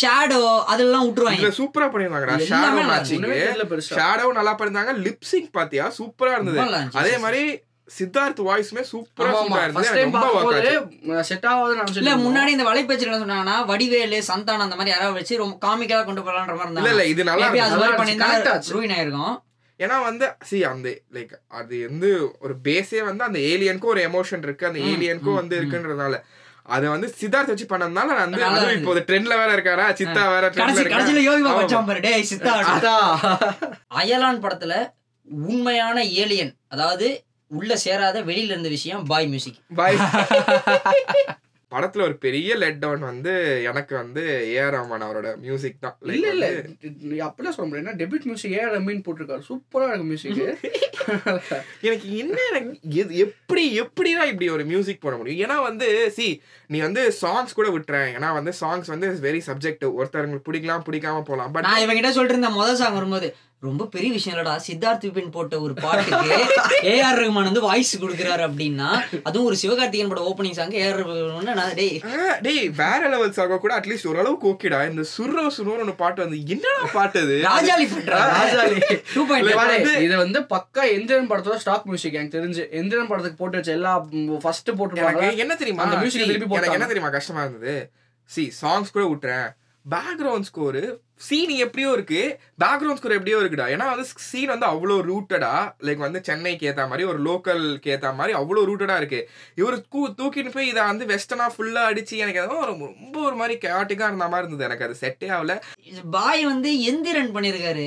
ஷேடோ அதெல்லாம் விட்டுருவாங்க. சூப்பரா பண்ணிருந்தாங்கடா எல்லாமே ஷேடோ ஷேடோ நல்லா பண்ணிருந்தாங்க லிப்சிங் பாத்தியா? சூப்பரா இருந்தது. அதே மாதிரி சித்தார்த் வாய்ஸ்மே சூப்பரா set ஆகாதுன்னு நினைச்சிட்டு இல்ல. முன்னாடி இந்த வலைப்பேச்சுல என்ன சொன்னாங்கன்னா வடிவேலு சந்தானம் அந்த மாதிரி யாராவது வச்சு ரொம்ப காமிக்கலா கொண்டு போலான்ற மாதிரி இல்ல இல்ல இது நல்லா. அது மாதிரி பண்ணிருந்தா. ரூயின் ஆயிருக்கும் ஏன்னா வந்து சி அந்த லைக் அது வந்து ஒரு பேஸே வந்து அந்த ஏலியனுக்கும் ஒரு எமோஷன் இருக்கு அந்த ஏலியனுக்கும் வந்து. இருக்குன்றதுனால அது வந்து சித்தார்த் வச்சு பண்ணதுனால நான் வந்து அதுவும். இப்போ ட்ரெண்ட்ல வேற இருக்காரா சித்தா வேற கடைசியில இருக்கா யோகி பாபா ஆமா. வச்சான் பாரு டேய் சித்தா. அயலான் படத்துல உண்மையான ஏலியன் அதாவது உள்ள சேராத வெளியில இருந்த விஷயம் பாய் மியூசிக். பாய் படத்துல ஒரு பெரிய லெட் டவுன் வந்து எனக்கு வந்து ஏஆர் ரஹ்மான் அவரோட மியூசிக் தான். இல்ல இல்ல. நீ அப்படிலாம் சொல்ல முடியாது. டெபிட் மியூசிக் ஏ ரமீன் போட்டிருக்காரு. சூப்பரா இருக்கு மியூசிக் எனக்கு என்ன எனக்கு எது- எப்படி எப்படிதான் இப்படி ஒரு மியூசிக் போட முடியும்? ஏன்னா வந்து சி நீ வந்து சாங்ஸ் கூட விட்டுறேன். ஏன்னா வந்து சாங்ஸ் வந்து வெரி சப்ஜெக்டிவ் ஒருத்தருக்கு பிடிக்கலாம் பிடிக்காம போலாம் பட் நான் இவங்கிட்ட சொல்லிட்டு இருந்த முதல் சாங் வரும்போது ரொம்ப பெரிய விஷயம் இல்லடா. சித்தார்த் விபின் போட்ட ஒரு பாட்டுக்கு ஏஆர் ரஹ்மான் வந்து வாய்ஸ் கொடுக்குறாரு அப்படின்னா அதுவும் ஒரு சிவகார்த்திகேயன் பட ஓப்பனிங் சாங் ஏஆர் ரஹ்மான் நான் டேய். டேய் வேற லெவல் சாங்க கூட அட்லீஸ்ட் ஓரளவுக்கு ஓகேடா இந்த சுர்ரோ சுர்ரோன்னு ஒன்று பாட்டு வந்து என்னடா பாட்டு அது? ராஜாலி பண்றா. ராஜாலி. டூ பாயிண்ட் இது வந்து பக்கா எந்திரன் படத்தோட ஸ்டாக் மியூசிக் எனக்கு தெரிஞ்சு எந்திரன் படத்துக்கு போட்டு வச்ச எல்லா ஃபர்ஸ்ட் எனக்கு என்ன தெரியுமா? அந்த music See, திருப்பி எனக்கு போட்டாங்க. என்ன தெரியுமா? கஷ்டமா இருந்தது. சி சாங்ஸ் கூட விட்டுறேன் பேக்ரவுண்ட் ஸ்கோரு சீன் எப்படியோ இருக்கு. பேக்ரவுண்ட் ஸ்கோர் எப்படியோ இருக்குடா. ஏன்னா வந்து சீன் வந்து அவ்வளோ ரூட்டடா லைக் வந்து சென்னைக்கு ஏத்த மாதிரி ஒரு லோக்கலுக்கு ஏத்த மாதிரி அவ்வளோ ரூட்டடா இருக்கு. இவர் கூ தூக்கிட்டு போய் இதை வந்து வெஸ்டர்னா ஃபுல்லா அடிச்சு எனக்கு ஒரு ரொம்ப ஒரு மாதிரி கேட்டிக்கா இருந்த மாதிரி இருந்தது. எனக்கு அது செட்டே ஆகல. பாய் வந்து எந்திரன் பண்ணிருக்காரு.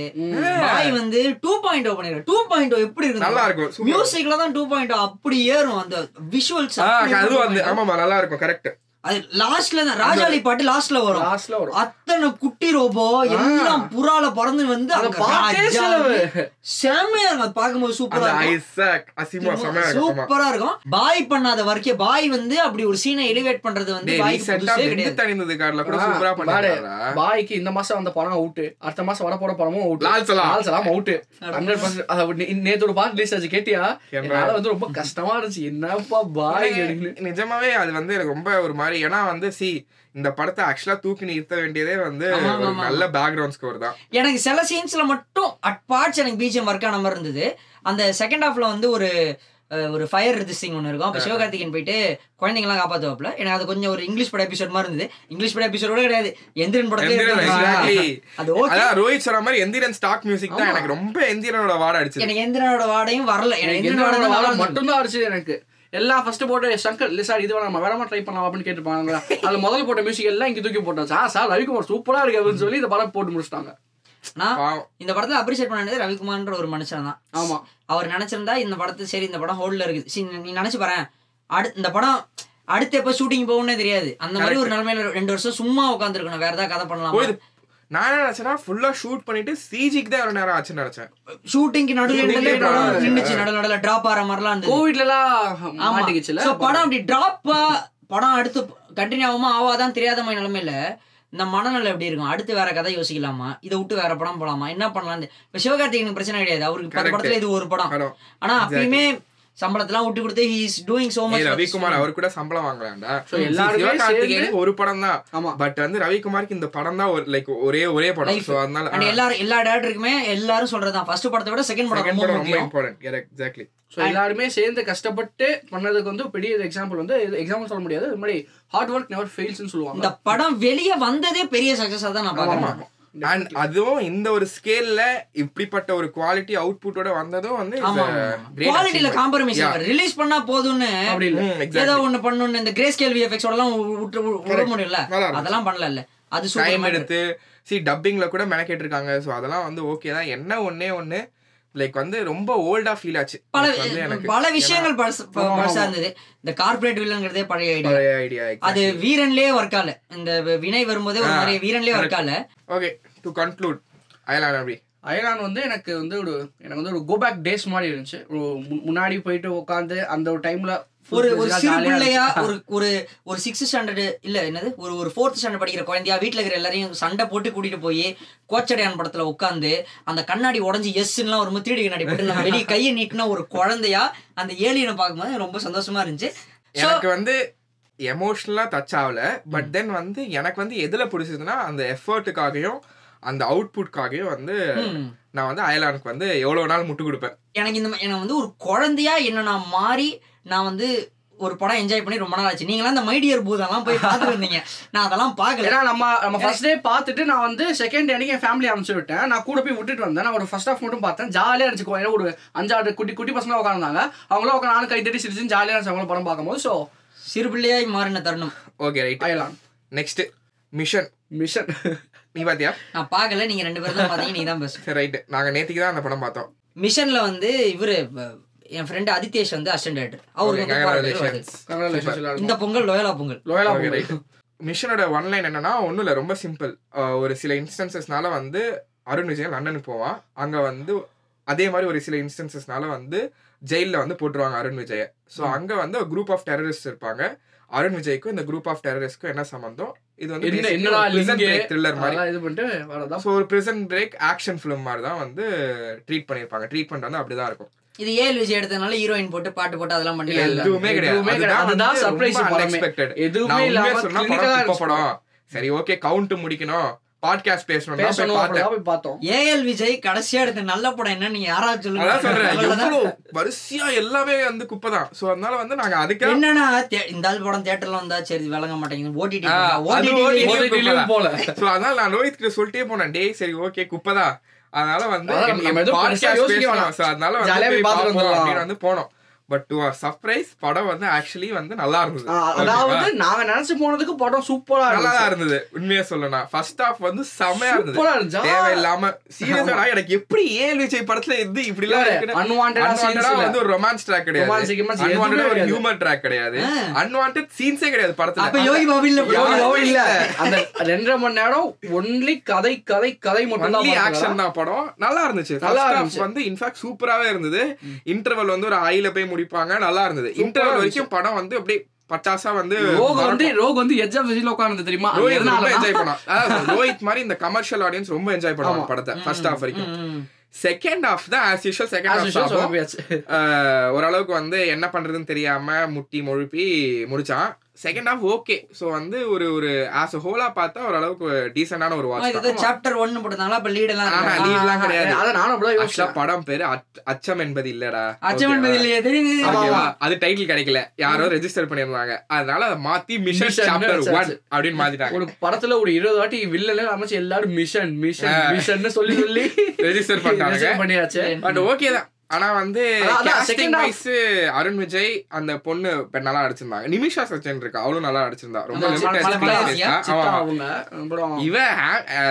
பாய் வந்து டூ பாயிண்ட் ஓ பண்ணிருக்காரு. டூ பாயிண்ட் ஓ எப்படி இருக்கு நல்லா இருக்கும். மியூசிக்ல தான் டூ பாயிண்ட் அப்படி ஏறும் அந்த விஷுவல்ஸ் அதுவும் வந்து ஆமாமா நல்லா இருக்கும் கரெக்ட் அது லாஸ்ட்ல தான் ராஜாளி பாட்டு லாஸ்ட்ல வரும். லாஸ்ட்ல வரும். அத்தனை குட்டி ரோபோ எல்லாம் புறால பறந்து வந்து. செம்மையா இருக்கும். அது பார்க்கும்போது சூப்பரா இருக்கும். சூப்பரா இருக்கும். பாய் பண்ணாத வரைக்கும் பாய் வந்து அப்படி ஒரு சீனை எலிவேட் பண்றது வந்து பாய்க்கு கார்ல கூட சூப்பரா பாரு, பண்ணிருக்காரா? பாய்க்கு இந்த மாசம் வந்த படம் அவுட்டு அடுத்த மாசம் வர போற படமும் out Lal Salaam. Lal Salaam out hundred percent நேத்தோட பாட்டு ரிலீஸ் ஆச்சு கேட்டியா? என்னால வந்து ரொம்ப கஷ்டமா இருந்துச்சு. என்னப்பா பாய் நிஜமாவே அது வந்து எனக்கு ரொம்ப ஒரு மாதிரி ஏன்னா வந்து சி இந்த படத்தை ஆக்சுவலா தூக்கி நிறுத்த வேண்டியதே வந்து ஒரு நல்ல பேக்ரவுண்ட் ஸ்கோர் தான். எனக்கு சில சீன்ஸ்ல மட்டும் அட் பார்ட்ஸ் எனக்கு பிஜிஎம் ஒர்க் ஆன மாதிரி இருந்தது. அந்த செகண்ட் ஹாஃப்ல வந்து ஒரு ஒரு ஃபயர் ரிஜிஸ்டிங் ஒன்று இருக்கும். அப்போ சிவகார்த்திகேயன் போயிட்டு குழந்தைங்களாம் காப்பாற்றுவாப்ல எனக்கு அது கொஞ்சம் ஒரு இங்கிலீஷ் பட எபிசோட் மாதிரி இருந்தது. இங்கிலீஷ் பட எபிசோட கிடையாது. எந்திரன். படத்துல அது ஓகே ரோஹித் சொன்ன மாதிரி எந்திரன் ஸ்டாக் மியூசிக் தான். எனக்கு ரொம்ப எந்திரனோட வாட அடிச்சது. எனக்கு எந்திரனோட வாடையும் வரல. எனக்கு எந்திரனோட எந்த வாடை வாரம் மட்டும்தான் அடிச்சது எனக்கு. எல்லாம் ஃபர்ஸ்ட் போட்டு சங்கர் இல்ல சார் இது வேணாம் நம்ம வேறமா ட்ரை பண்ணலாம் அப்படின்னு கேட்டுப்பாங்க அதுல முதல்ல போட்ட மியூசிக் எல்லாம் இங்க தூக்கி போட்டாச்சு ஆ சார் ரவிக்குமார் சூப்பரா இருக்கு அப்படின்னு சொல்லி இந்த படம் போட்டு முடிச்சிட்டாங்க. நான். இந்த படத்துல அப்ரிஷியேட் பண்ணது ரவிக்குமார்ன்ற ஒரு மனுஷன் தான். ஆமா. அவர் நினைச்சிருந்தா இந்த படத்து சரி இந்த படம் ஹோல்ட்ல இருக்குது. சரி நீ நினைச்சு பாரு அடு இந்த படம் அடுத்து எப்ப ஷூட்டிங் போகும்னே தெரியாது. அந்த மாதிரி ஒரு நிலைமையில ரெண்டு வருஷம் சும்மா உட்காந்துருக்கணும் வேற ஏதாவது கதை பண்ணலாம்? நான் என்ன நினைச்சேன்னா ஃபுல்லா ஷூட் பண்ணிட்டு சிஜிக்கு தான் எவ்வளவு நேரம் ஆச்சுன்னு நினைச்சேன். ஷூட்டிங்க்கு நடுவில். நின்னுச்சு நடுவில் நடுவில் டிராப் ஆகிற மாதிரிலாம் இருந்தது. கோவிட்ல எல்லாம் ஆமா. மாட்டிக்கிச்சுல? So, படம் அப்படி டிராப்பா படம் அடுத்து கண்டினியூ ஆகுமா ஆவாதான் தெரியாத மாதிரி நிலைமையில இந்த மனநிலை எப்படி இருக்கும்? அடுத்து வேற கதை யோசிக்கலாமா? இதை விட்டு வேற படம் போலாமா? என்ன பண்ணலாம் இப்ப சிவகார்த்திகேயனுக்கு பிரச்சனை கிடையாது. அவருக்கு பத்து. படத்துல இது ஒரு படம். படம் ஆனா அப்பயுமே சம்பளத்தெல்லாம் விட்டு கொடுத்து he is doing so much Ravikumar அவர் கூட சம்பளம் வாங்கலாம்டா. So, எல்லாருமே ஒரு படம் தான் ஆமா. பட் வந்து ரவிக்குமாருக்கு இந்த படம் தான் ஒரு லைக் ஒரே ஒரே படம். சோ அதனால அண்ட் எல்லாரும் எல்லா டேரக்டருக்குமே எல்லாரும் சொல்றதுதான். ஃபர்ஸ்ட் படத்தை விட செகண்ட் படம் ரொம்ப இம்பார்ட்டன்ட் எக்ஸாக்ட்லி ஸோ எல்லாருமே சேர்ந்து கஷ்டப்பட்டு பண்ணதுக்கு வந்து பெரிய எக்ஸாம்பிள் வந்து எக்ஸாம்பிள் சொல்ல முடியாது. இது மாதிரி ஹார்ட் ஒர்க் நெவர் ஃபெயில்ஸ்னு சொல்லுவாங்க. இந்த படம் வெளிய வந்ததே பெரிய சக்சஸா தான் நான் ஆமா. அண்ட் அதுவும் இந்த ஒரு ஸ்கேல்ல இப்படிப்பட்ட ஒரு குவாலிட்டி அவுட்புட்டோட வந்ததும் வந்து குவாலிட்டில காம்ப்ரமைஸ் ரிலீஸ் பண்ணா போதும்னு ஏதோ ஒண்ணு பண்ணணும் இந்த கிரே ஸ்கேல் விஎஃப்எக்ஸ் எல்லாம் விட்டு விட முடியல. அதெல்லாம் பண்ணல இல்ல அது டைம் எடுத்து சி டப்பிங்ல கூட மெனக்கெட்டு இருக்காங்க சோ அதெல்லாம் வந்து ஓகே தான். என்ன ஒண்ணே ஒண்ணு லைக் வந்து ரொம்ப ஓல்டா ஃபீல் ஆச்சு. பல பல விஷயங்கள் பழசு- இருந்தது. இந்த கார்ப்பரேட் வில்லங்கிறதே பழைய ஐடியா பழைய ஐடியா அது வீரன்லயே ஒர்க் ஆகல. இந்த வினை வரும்போதே ஒரு மாதிரி வீரன்லயே ஒர்க் ஆகல. ஓகே டு கன்க்ளூட் அயலான் அப்படி அயலான் வந்து எனக்கு வந்து ஒரு எனக்கு வந்து ஒரு கோ பேக் டேஸ் மாதிரி இருந்துச்சு. ஒரு முன்னாடி போயிட்டு உட்காந்து அந்த ஒரு டைம்ல ஒரு ஒரு சிறு பிள்ளையா ஒரு ஒரு ஒரு சிக்ஸ்த் ஸ்டாண்டர்டு இல்ல என்னது? ஒரு ஒரு ஃபோர்த் ஸ்டாண்டர்ட் படிக்கிற குழந்தையா வீட்ல இருக்கிற எல்லாரையும் சண்டை போட்டு கூட்டிட்டு போய் கோச்சடையான் படத்துல உட்காந்து அந்த கண்ணாடி உடஞ்சி எஸ்லாம் ஒரு த்ரீ கண்ணாடி போட்டு நம்ம வெளியே கையை நீட்டின ஒரு குழந்தையா அந்த ஏலியனை பார்க்கும்போது ரொம்ப சந்தோஷமா இருந்துச்சு. எனக்கு வந்து எமோஷனலா டச் ஆகல. பட் தென் வந்து எனக்கு வந்து எதுல பிடிச்சதுன்னா அந்த எஃபர்ட்டுக்காகவும் அந்த அவுட்புட்காகவும் வந்து. நான் வந்து அயலானுக்கு வந்து எவ்வளவு நாள் முட்டு கொடுப்பேன். எனக்கு இந்த எனக்கு வந்து ஒரு குழந்தையா என்ன நான் மாறி நான் வந்து ஒரு படம் என்ஜாய் பண்ணி ரொம்ப நாள் ஆச்சு. நீங்களாம் இந்த மைடியர் பூதெல்லாம் போய் பார்த்துட்டு இருந்தீங்க நான் அதெல்லாம் பார்க்கல. ஏன்னா நம்ம நம்ம ஃபர்ஸ்ட் டே பார்த்துட்டு நான் வந்து செகண்ட் டே அன்னைக்கு என் ஃபேமிலி அனுப்பிச்சு விட்டேன். நான் கூட போய் விட்டுட்டு வந்தேன். நான் ஒரு ஃபர்ஸ்ட் ஹாஃப் மட்டும் பார்த்தேன். ஜாலியாக இருந்துச்சு. ஏன்னா ஒரு அஞ்சாறு குட்டி குட்டி பசங்க உட்காந்தாங்க அவங்களும் உட்காந்து நானும் கை தட்டி சிரிச்சு ஜாலியாக இருந்துச்சு. அவங்களும் படம் பார்க்கும்போது. ஸோ சிறு பிள்ளையாய் மாறின தருணம். Okay right Ayalaan. Next mission mission நீ பாத்தியா நான் பார்க்கல. நீங்க ரெண்டு பேரும் தான் பார்த்தீங்க. நீ தான் சரி ரைட் நாங்க நேத்திக்கு தான் அந்த படம் பார்த்தோம். மிஷன்ல வந்து இவரு என் ஃப்ரெண்ட் அதிதேஷ் வந்து அசிஸ்டன்ட் டேரக்டர் அவருக்கு. இந்த Pongal Loyola Pongal. Loyola right. மிஷனோட ஒன்லைன் என்னன்னா ஒன்றும் இல்லை ரொம்ப சிம்பிள் ஒரு சில இன்ஸ்டன்சஸ்னால வந்து அருண் விஜயன் லண்டனுக்கு போவான். அங்க வந்து அதே மாதிரி ஒரு சில இன்ஸ்டன்சஸ்னால வந்து ஜெயிலில் வந்து போட்டுருவாங்க அருண் விஜய. ஸோ அங்க வந்து குரூப் ஆஃப் டெரரிஸ்ட் இருப்பாங்க. அருண் விஜய்க்கும் இந்த குரூப் ஆஃப் டெரரிஸ்ட்க்கும் என்ன சம்பந்தம்? இது வந்து த்ரில்லர் மாதிரி. அதெல்லாம் இது பண்ணிட்டு வரதான். ஸோ ஒரு பிரிசன் பிரேக் ஆக்ஷன் ஃபிலிம் மாதிரி தான் வந்து ட்ரீட் பண்ணியிருப்பாங்க. ட்ரீட்மெண்ட் வந்து அப்படிதான் இருக்கும். இது ஏழு விஜய் எடுத்ததுனால ஹீரோயின் போட்டு பாட்டு போட்டு அதெல்லாம் பண்ணி. எதுவுமே கிடையாது. அதுதான் படமே. அன்எக்ஸ்பெக்டட் எதுவுமே இல்லாம சொன்னா படம். படம். சரி ஓகே கவுண்ட் முடிக்கணும். பாட்காஸ்ட் பேசணும். போய் பார்த்தோம். ஏஎல் விஜய் கடைசியா எடுத்த நல்ல படம் என்ன நீங்க யாராவது சொல்றேன். சொல்லுங்க எவ்வளவு வரிசையா எல்லாமே வந்து குப்பை தான். சோ அதனால வந்து நாங்க அதுக்காக என்னன்னா இந்த ஆள் படம் தியேட்டர்ல வந்தா சரி விளங்க மாட்டேங்குது. ஓடிடி ஓடிடி போல சோ அதனால நான் ரோஹித் கிட்ட சொல்லிட்டே போனேன். டேய் சரி ஓகே குப்பை தான். அதனால வந்து அதனால வந்து போனோம். பட் டு சர்ப்ரைஸ் படம் வந்து ஆக்சுவலி வந்து நல்லா இருந்தது. அதாவது நாங்க நினைச்சு போனதுக்கு படம் சூப்பரா நல்லா இருந்தது. உண்மையா சொல்லணும். ஃபர்ஸ்ட் ஹாஃப் வந்து செமையா இருந்தது. தேவையில்லாம சீரியஸா எனக்கு எப்படி ஏழு விஜய் படத்துல இருந்து இப்படி எல்லாம் அன்வான்டா வந்து ஒரு ரொமான்ஸ் ட்ராக் கிடையாது. அன்வான்டா ஒரு. ஹியூமர் ட்ராக் கிடையாது. அன்வான்ட் சீன்ஸே கிடையாது அப்ப படத்துல யோகி பாபு இல்ல யோகி இல்ல. அந்த ரெண்டரை மணி நேரம் ஒன்லி கதை கதை கதை மட்டும் தான் ஆக்ஷன் தான் படம். நல்லா இருந்துச்சு. நல்லா இருந்துச்சு. வந்து இன்ஃபேக்ட் சூப்பராவே இருந்தது. இன்டர்வல் வந்து ஒரு ஹைல போய் முடிப்பாங்க நல்லா இருந்தது. இன்டர்வல் வரைக்கும் படம் வந்து அப்படியே பட்டாசா வந்து ரோக் வந்து ரோக் வந்து எட்ஜ் ஆஃப் விஜில உட்கார்ந்து தெரியுமா? ரொம்ப என்ஜாய் அதாவது ரோஹித் மாதிரி இந்த கமர்ஷியல் ஆடியன்ஸ் ரொம்ப என்ஜாய் பண்ணுவாங்க படத்தை ஃபர்ஸ்ட் ஹாஃப் வரைக்கும். செகண்ட் ஹாஃப் தான் ஆஸ் யூஷுவல் செகண்ட் ஹாஃப் ஓரளவுக்கு வந்து என்ன பண்றதுன்னு தெரியாம முட்டி முழுப்பி முடிச்சான். செகண்ட் ஹாஃப் ஓகே சோ வந்து ஒரு ஒரு ஆஸ் ஹோலா பார்த்தா ஓரளவுக்கு டீசென்டான ஒரு வாட்ச் இது சாப்டர் ஒன்னு போட்டாங்களா அப்ப லீட் எல்லாம் இருக்கா? lead எல்லாம் கிடையாது. அதை நானும் ஆக்சுவலா யோசிச்சேன். படம் பேரு அச்- அச்சம் என்பது இல்லடா. அச்சமன் Okay-வா? பதிலையே தெரியுது. அது டைட்டில் கிடைக்கல. யாரோ ரெஜிஸ்டர் பண்ணிருந்தாங்க. அதனால அதை மாத்தி மிஷன் Mission சாப்டர். ஒன் அப்படின்னு மாத்திட்டாங்க. ஒரு படத்துல ஒரு இருபது வாட்டி வில்லல அமைச்சு எல்லாரும் மிஷன் மிஷன் மிஷன் சொல்லி சொல்லி ரெஜிஸ்டர் register பண்ணியாச்சு. பட் ஓகே தான். ஆனா வந்து half- wise அருண் விஜய் அந்த பொண்ணு நல்லா நடிச்சிருந்தாங்க நிமிஷா சச்சின் இருக்கா? அவளும் நல்லா நடிச்சிருந்தா. ரொம்ப அப்புறம் இவ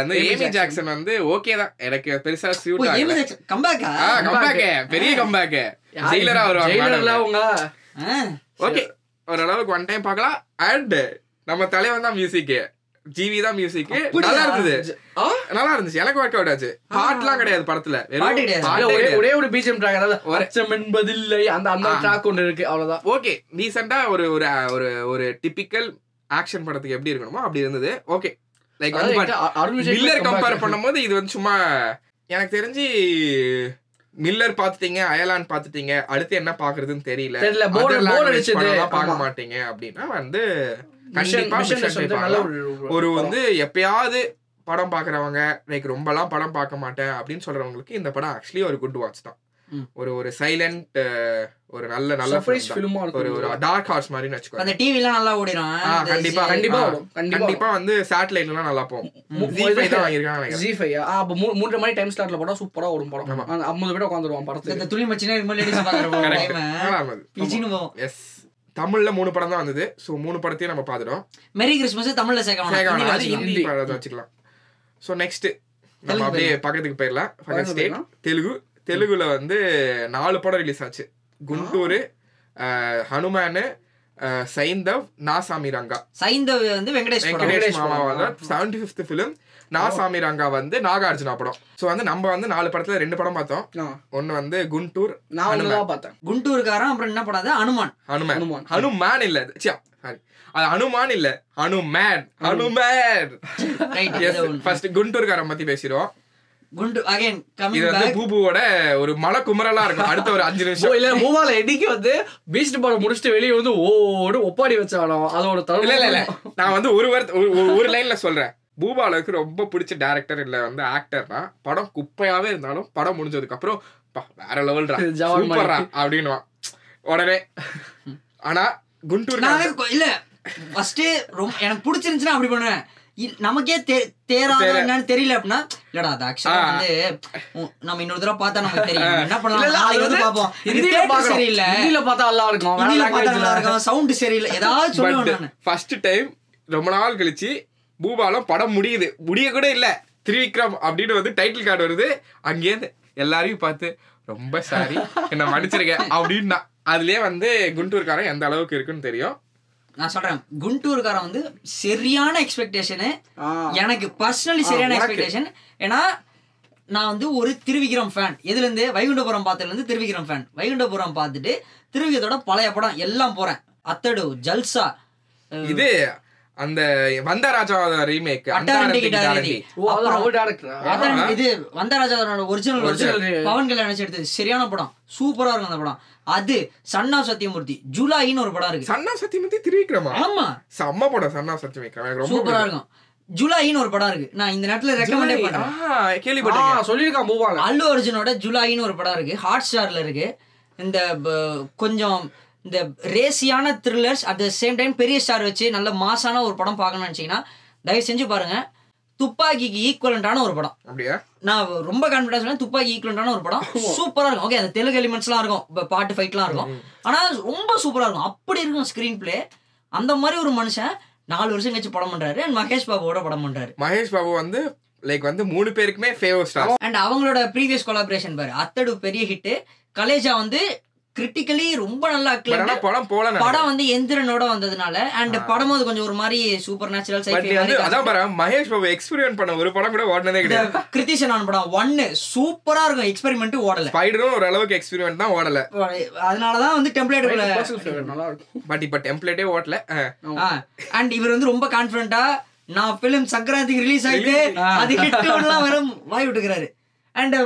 அந்த ஏமி ஜாக்சன். வந்து ஓகே தான். எனக்கு பெருசா சூட் ஆகல? கம்பேக் பெரிய கம்பேக் ஜெயிலரா ஜெயிலர்ல வருவாங்க அவங்க. ஓகே ஓரளவுக்கு ஒன் டைம் பார்க்கலாம். அண்ட் நம்ம தலைவன் தான் மியூசிக் ஜிவி தான் மியூசிக்? நல்லா இருந்தது? நல்லா இருந்துச்சு. எனக்கு ஒர்க் அவுட் ஆச்சு பாட்டுலாம் கிடையாது படத்துல. ஒரே. ஒரே பிஜிஎம் ட்ராக் அச்சம் என்பதில்லை. அந்த அந்த. ட்ராக் ஒன்று இருக்கு. அவ்வளவுதான். ஓகே ரீசெண்டா ஒரு ஒரு ஒரு ஒரு டிபிக்கல் ஆக்ஷன் படத்துக்கு எப்படி இருக்கணுமோ அப்படி இருந்தது. Okay like Miller. கம்பேர் பண்ணும்போது இது வந்து சும்மா எனக்கு தெரிஞ்சு மில்லர் பாத்துட்டீங்க அயலான் பாத்துட்டீங்க அடுத்து என்ன பாக்குறதுன்னு தெரியல. தெரியல, பார்க்க. மாட்டீங்க அப்படின்னா வந்து ஒரு ஒரு வந்து எப்பயாவது படம் பாக்குறவங்க லைக் ரொம்பலாம் படம் பார்க்க மாட்டேன் அப்படின்னு சொல்றவங்களுக்கு இந்த படம் ஆக்சுவலி ஒரு குட் வாட்ச் தான். ஒரு ஒரு சைலண்ட் ஒரு நல்ல நல்ல. ஃபிலிமா ஒரு ஒரு டார்க் ஹார்ஸ் மாதிரின்னு வச்சுக்கோங்க. அந்த டிவி எல்லாம் நல்லா ஓடிடும். கண்டிப்பா, கண்டிப்பா கண்டிப்பா வந்து சேட்டலைட்ல எல்லாம் நல்லா போகும். ஜி தான் வாங்கியிருக்காங்க நினைக்கிறேன். ஜி ஃபைவ் அப்போ மூ மூன்றரை மணி டைம் ஸ்லாட்ல போட்டா சூப்பரா ஓடும் படம். ஐம்பது பேர் உட்காந்துருவான் இந்த படத்துக்கு துணி மச்சினா இது மாதிரி லேடிஸ் எஸ் தமிழ்ல மூணு படம் தான் வந்தது சோ மூணு படத்தையும் நம்ம பாத்துட்டோம் மெரி கிறிஸ்மஸ் தமிழ்ல சேர்க்க வேணாம். சேகா ஹிந்தில அது வச்சுக்கலாம். ஹிந்தி. படத்தை வச்சுக்கலாம் ஸோ நெக்ஸ்ட் நம்ம அப்படியே பக்கத்துக்கு போயிடலாம் பக்கத்து ஸ்டேட். தெலுங்கு தெலுங்குல வந்து நாலு படம் ரிலீஸ் ஆச்சு குண்டூரு அஹ், ஹனுமானு சைந்தவ் நாசாமி ரங்கா சைந்தவ் வந்து வெங்கடேஷ் வெங்கடேஷ் படம். Seventy fifth film Naasaami Ranga வந்து நாகார்ஜுனா படம். ஸோ வந்து நம்ம வந்து நாலு படத்துல ரெண்டு படம் பார்த்தோம். ஒன்னு வந்து குண்டூர் நான் ஒன்று தான் பார்த்தேன். குண்டூர்காரன் அப்புறம் என்ன படம் அனுமான். ஹனுமான் ஹனுமான். ஹனுமான் இல்ல சாரி அது ஹனுமான் இல்ல ஹனுமேன் ரைட் ஃபர்ஸ்ட் குண்டூர்காரன் பத்தி பேசிடுவோம். குண்டு அகைன் கமிங் பேக் பூபுவோட ஒரு மலை குமரலா இருக்கும். அடுத்த ஒரு அஞ்சு நிமிஷம். இல்ல மூவால எடிக்கு வந்து பீஸ்ட் படம் முடிச்சுட்டு வெளியே வந்து ஓடு ஒப்பாடி வச்சானோ அதோட இல்ல இல்ல இல்ல. நான் வந்து ஒரு வார்த்தை ஒரு- லைன்ல சொல்றேன். பூபாலுக்கு ரொம்ப பிடிச்ச டேரக்டர் இல்ல வந்து ஆக்டர்னா படம் குப்பையாவே இருந்தாலும் படம் முடிஞ்சதுக்கு அப்புறம் "பா, வேற லெவல்ரா சூப்பர்ரா அப்படின்னுவான். உடனே ஆனா குண்டூர் இல்ல ஃபர்ஸ்ட் ரொம்ப எனக்கு பிடிச்சிருந்துச்சுன்னா அப்படி பண்ணுவேன். நமக்கே தே- தேராத தெரி- என்னன்னு தெரியல அப்படின்னா இல்லடா அது ஆக்சுவலா. வந்து நம்ம இன்னொரு தடவை பார்த்தா நமக்கு தெரியும். என்ன பண்ணலாம்? நாளைக்கு வந்து பாப்போம் ஹிந்தியில. சரியில்லை. ஹிந்தியில பார்த்தா நல்லா இருக்கும். ஹிந்தியில பார்த்தா நல்லா. இருக்கும். சவுண்ட் சரியில்லை. ஏதாவது சொல்லுவேன் ஃபர்ஸ்ட் டைம் ரொம்ப நாள் கழிச்சு பூபாலம் படம் முடியுது. முடிய கூட இல்ல. திரிவிக்ரம் அப்படின்னு வந்து டைட்டில் கார்டு வருது. அங்கேருந்து எல்லாரையும் பார்த்து ரொம்ப சாரி என்ன மன்னிச்சிருக்க அப்படின்னா அதுலயே வந்து குண்டூர்காரன் எந்த அளவுக்கு இருக்குன்னு தெரியும். நான் சொல்றேன். குண்டூர்காரன் வந்து சரியான எக்ஸ்பெக்டேஷனு. எனக்கு பர்சனலி சரியான. எக்ஸ்பெக்டேஷன் ஏன்னா நான் வந்து ஒரு திருவிக்ரம் ஃபேன் எதுல இருந்து வைகுண்டபுரம் பார்த்ததுல இருந்து திருவிக்ரம் ஃபேன் வைகுண்டபுரம் பார்த்துட்டு திருவிகத்தோட பழைய படம் எல்லாம் போறேன். அத்தடு ஜல்சா இது அந்த வந்தராஜா ரீமேக் இது. வந்தராஜாவோட original Original. Original Pawan Kalyan நினைச்சு எடுத்தது. சரியான படம். சூப்பரா இருக்கும் அந்த படம். அது சன்னா சத்தியமூர்த்தி ஜூலாயின்னு ஒரு படம் இருக்கு. சன்னா சத்தியமூர்த்தி திருவிக்ரமா? ஆமா. செம்ம படம் சன்னா ரொம்ப சூப்பரா. இருக்கும். ஜூலாயின்னு ஒரு படம் இருக்கு. நான் இந்த நேரத்துல ரெக்கமெண்டே. பண்றேன். ஆ, சொல்லியிருக்கான் பூபால அல்லு அர்ஜுனோட ஜூலாயின்னு ஒரு படம் இருக்கு. ஹாட் ஸ்டார்ல இருக்கு. இந்த கொஞ்சம் இந்த ரேசியான thrillers at the same time பெரிய ஸ்டார் வச்சு நல்ல மாசான ஒரு படம் பார்க்கணும்னு நினச்சிங்கன்னா தயவு செஞ்சு பாருங்க. துப்பாக்கிக்கு ஈக்குவலண்டான ஒரு படம். அப்படியா? நான் ரொம்ப கான்ஃபிடன்ஸ் சொன்னேன் துப்பாக்கி ஈக்குவலண்டான ஒரு படம். சூப்பரா இருக்கும். ஓகே அந்த தெலுங்கு எலிமெண்ட்ஸ்லாம் இருக்கும். இப்போ பாட்டு ஃபைட்லாம் இருக்கும். ஆனா ரொம்ப சூப்பரா இருக்கும். அப்படி இருக்கும் ஸ்கிரீன் பிளே அந்த மாதிரி ஒரு மனுஷன் நாலு வருஷம் கழிச்சு படம் பண்றாரு. அண்ட் மகேஷ் பாபுவோட படம் பண்றாரு. மகேஷ் பாபு வந்து லைக் வந்து மூணு பேருக்குமே ஃபேவர் ஸ்டார் அண்ட் அவங்களோட ப்ரீவியஸ் கொலாபரேஷன் பாரு. அத்தடு பெரிய ஹிட் கலேஜா வந்து கிரிட்டிக்கலி ரொம்ப நல்லா ஆனா. படம் போல படம் வந்து எந்திரனோட வந்ததுனால அண்ட் படமும் அது கொஞ்சம் ஒரு மாதிரி சூப்பர் நேச்சுரல் வந்து அதான் பாரு மகேஷ் பாபு எக்ஸ்பீரியன்ஸ் பண்ண ஒரு படம் கூட ஓடினதே கிடையாது. கிருத்திஷனான் படம் ஒன்னு சூப்பரா இருக்கும் எக்ஸ்பெரிமெண்ட் ஓடல. ஸ்பைடரும் ஒரு அளவுக்கு எக்ஸ்பீரியன்ஸ் தான் ஓடல. அதனாலதான் வந்து டெம்ப்ளேட் நல்லா இருக்கும். பட் இப்ப டெம்ப்ளேட்டே ஓட்டல அஹ். அண்ட் இவர் வந்து ரொம்ப கான்பிடண்டா நான் பிலிம் சங்கராந்திக்கு ரிலீஸ் ஆயிட்டு. அது ஹிட்லாம் வெறும் வாய் விட்டுக்கிறாரு. அண்ட்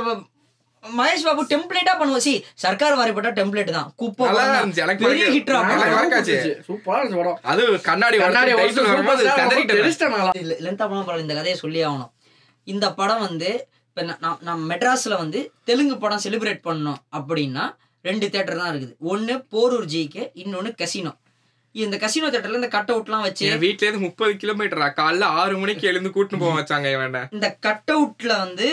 மகேஷ் பாபு டெம்ப்ளேட்டா பண்ணுவோம் சி சர்க்கார் வாரிப்பட்ட டெம்ப்ளேட் தான். குப்பை பெரிய. ஹிட்ரா. சூப்பரா அது கண்ணாடி கண்ணாடி லென்த்தா படம் பரவாயில்ல. இந்த கதையை சொல்லி ஆகணும். இந்த படம் வந்து இப்போ நான் நான் மெட்ராஸில் வந்து தெலுங்கு படம் செலிப்ரேட் பண்ணோம் அப்படின்னா ரெண்டு தேட்டர் தான் இருக்குது. ஒன்று போரூர் ஜிக்கு இன்னொன்று கசினோ இந்த கசினோ தேட்டரில் இந்த கட் அவுட்லாம் வச்சு வீட்ல இருந்து முப்பது கிலோமீட்டரா காலைல ஆறு மணிக்கு எழுந்து கூட்டிட்டு போக வச்சாங்க இவன் இந்த கட் அவுட்ல வந்து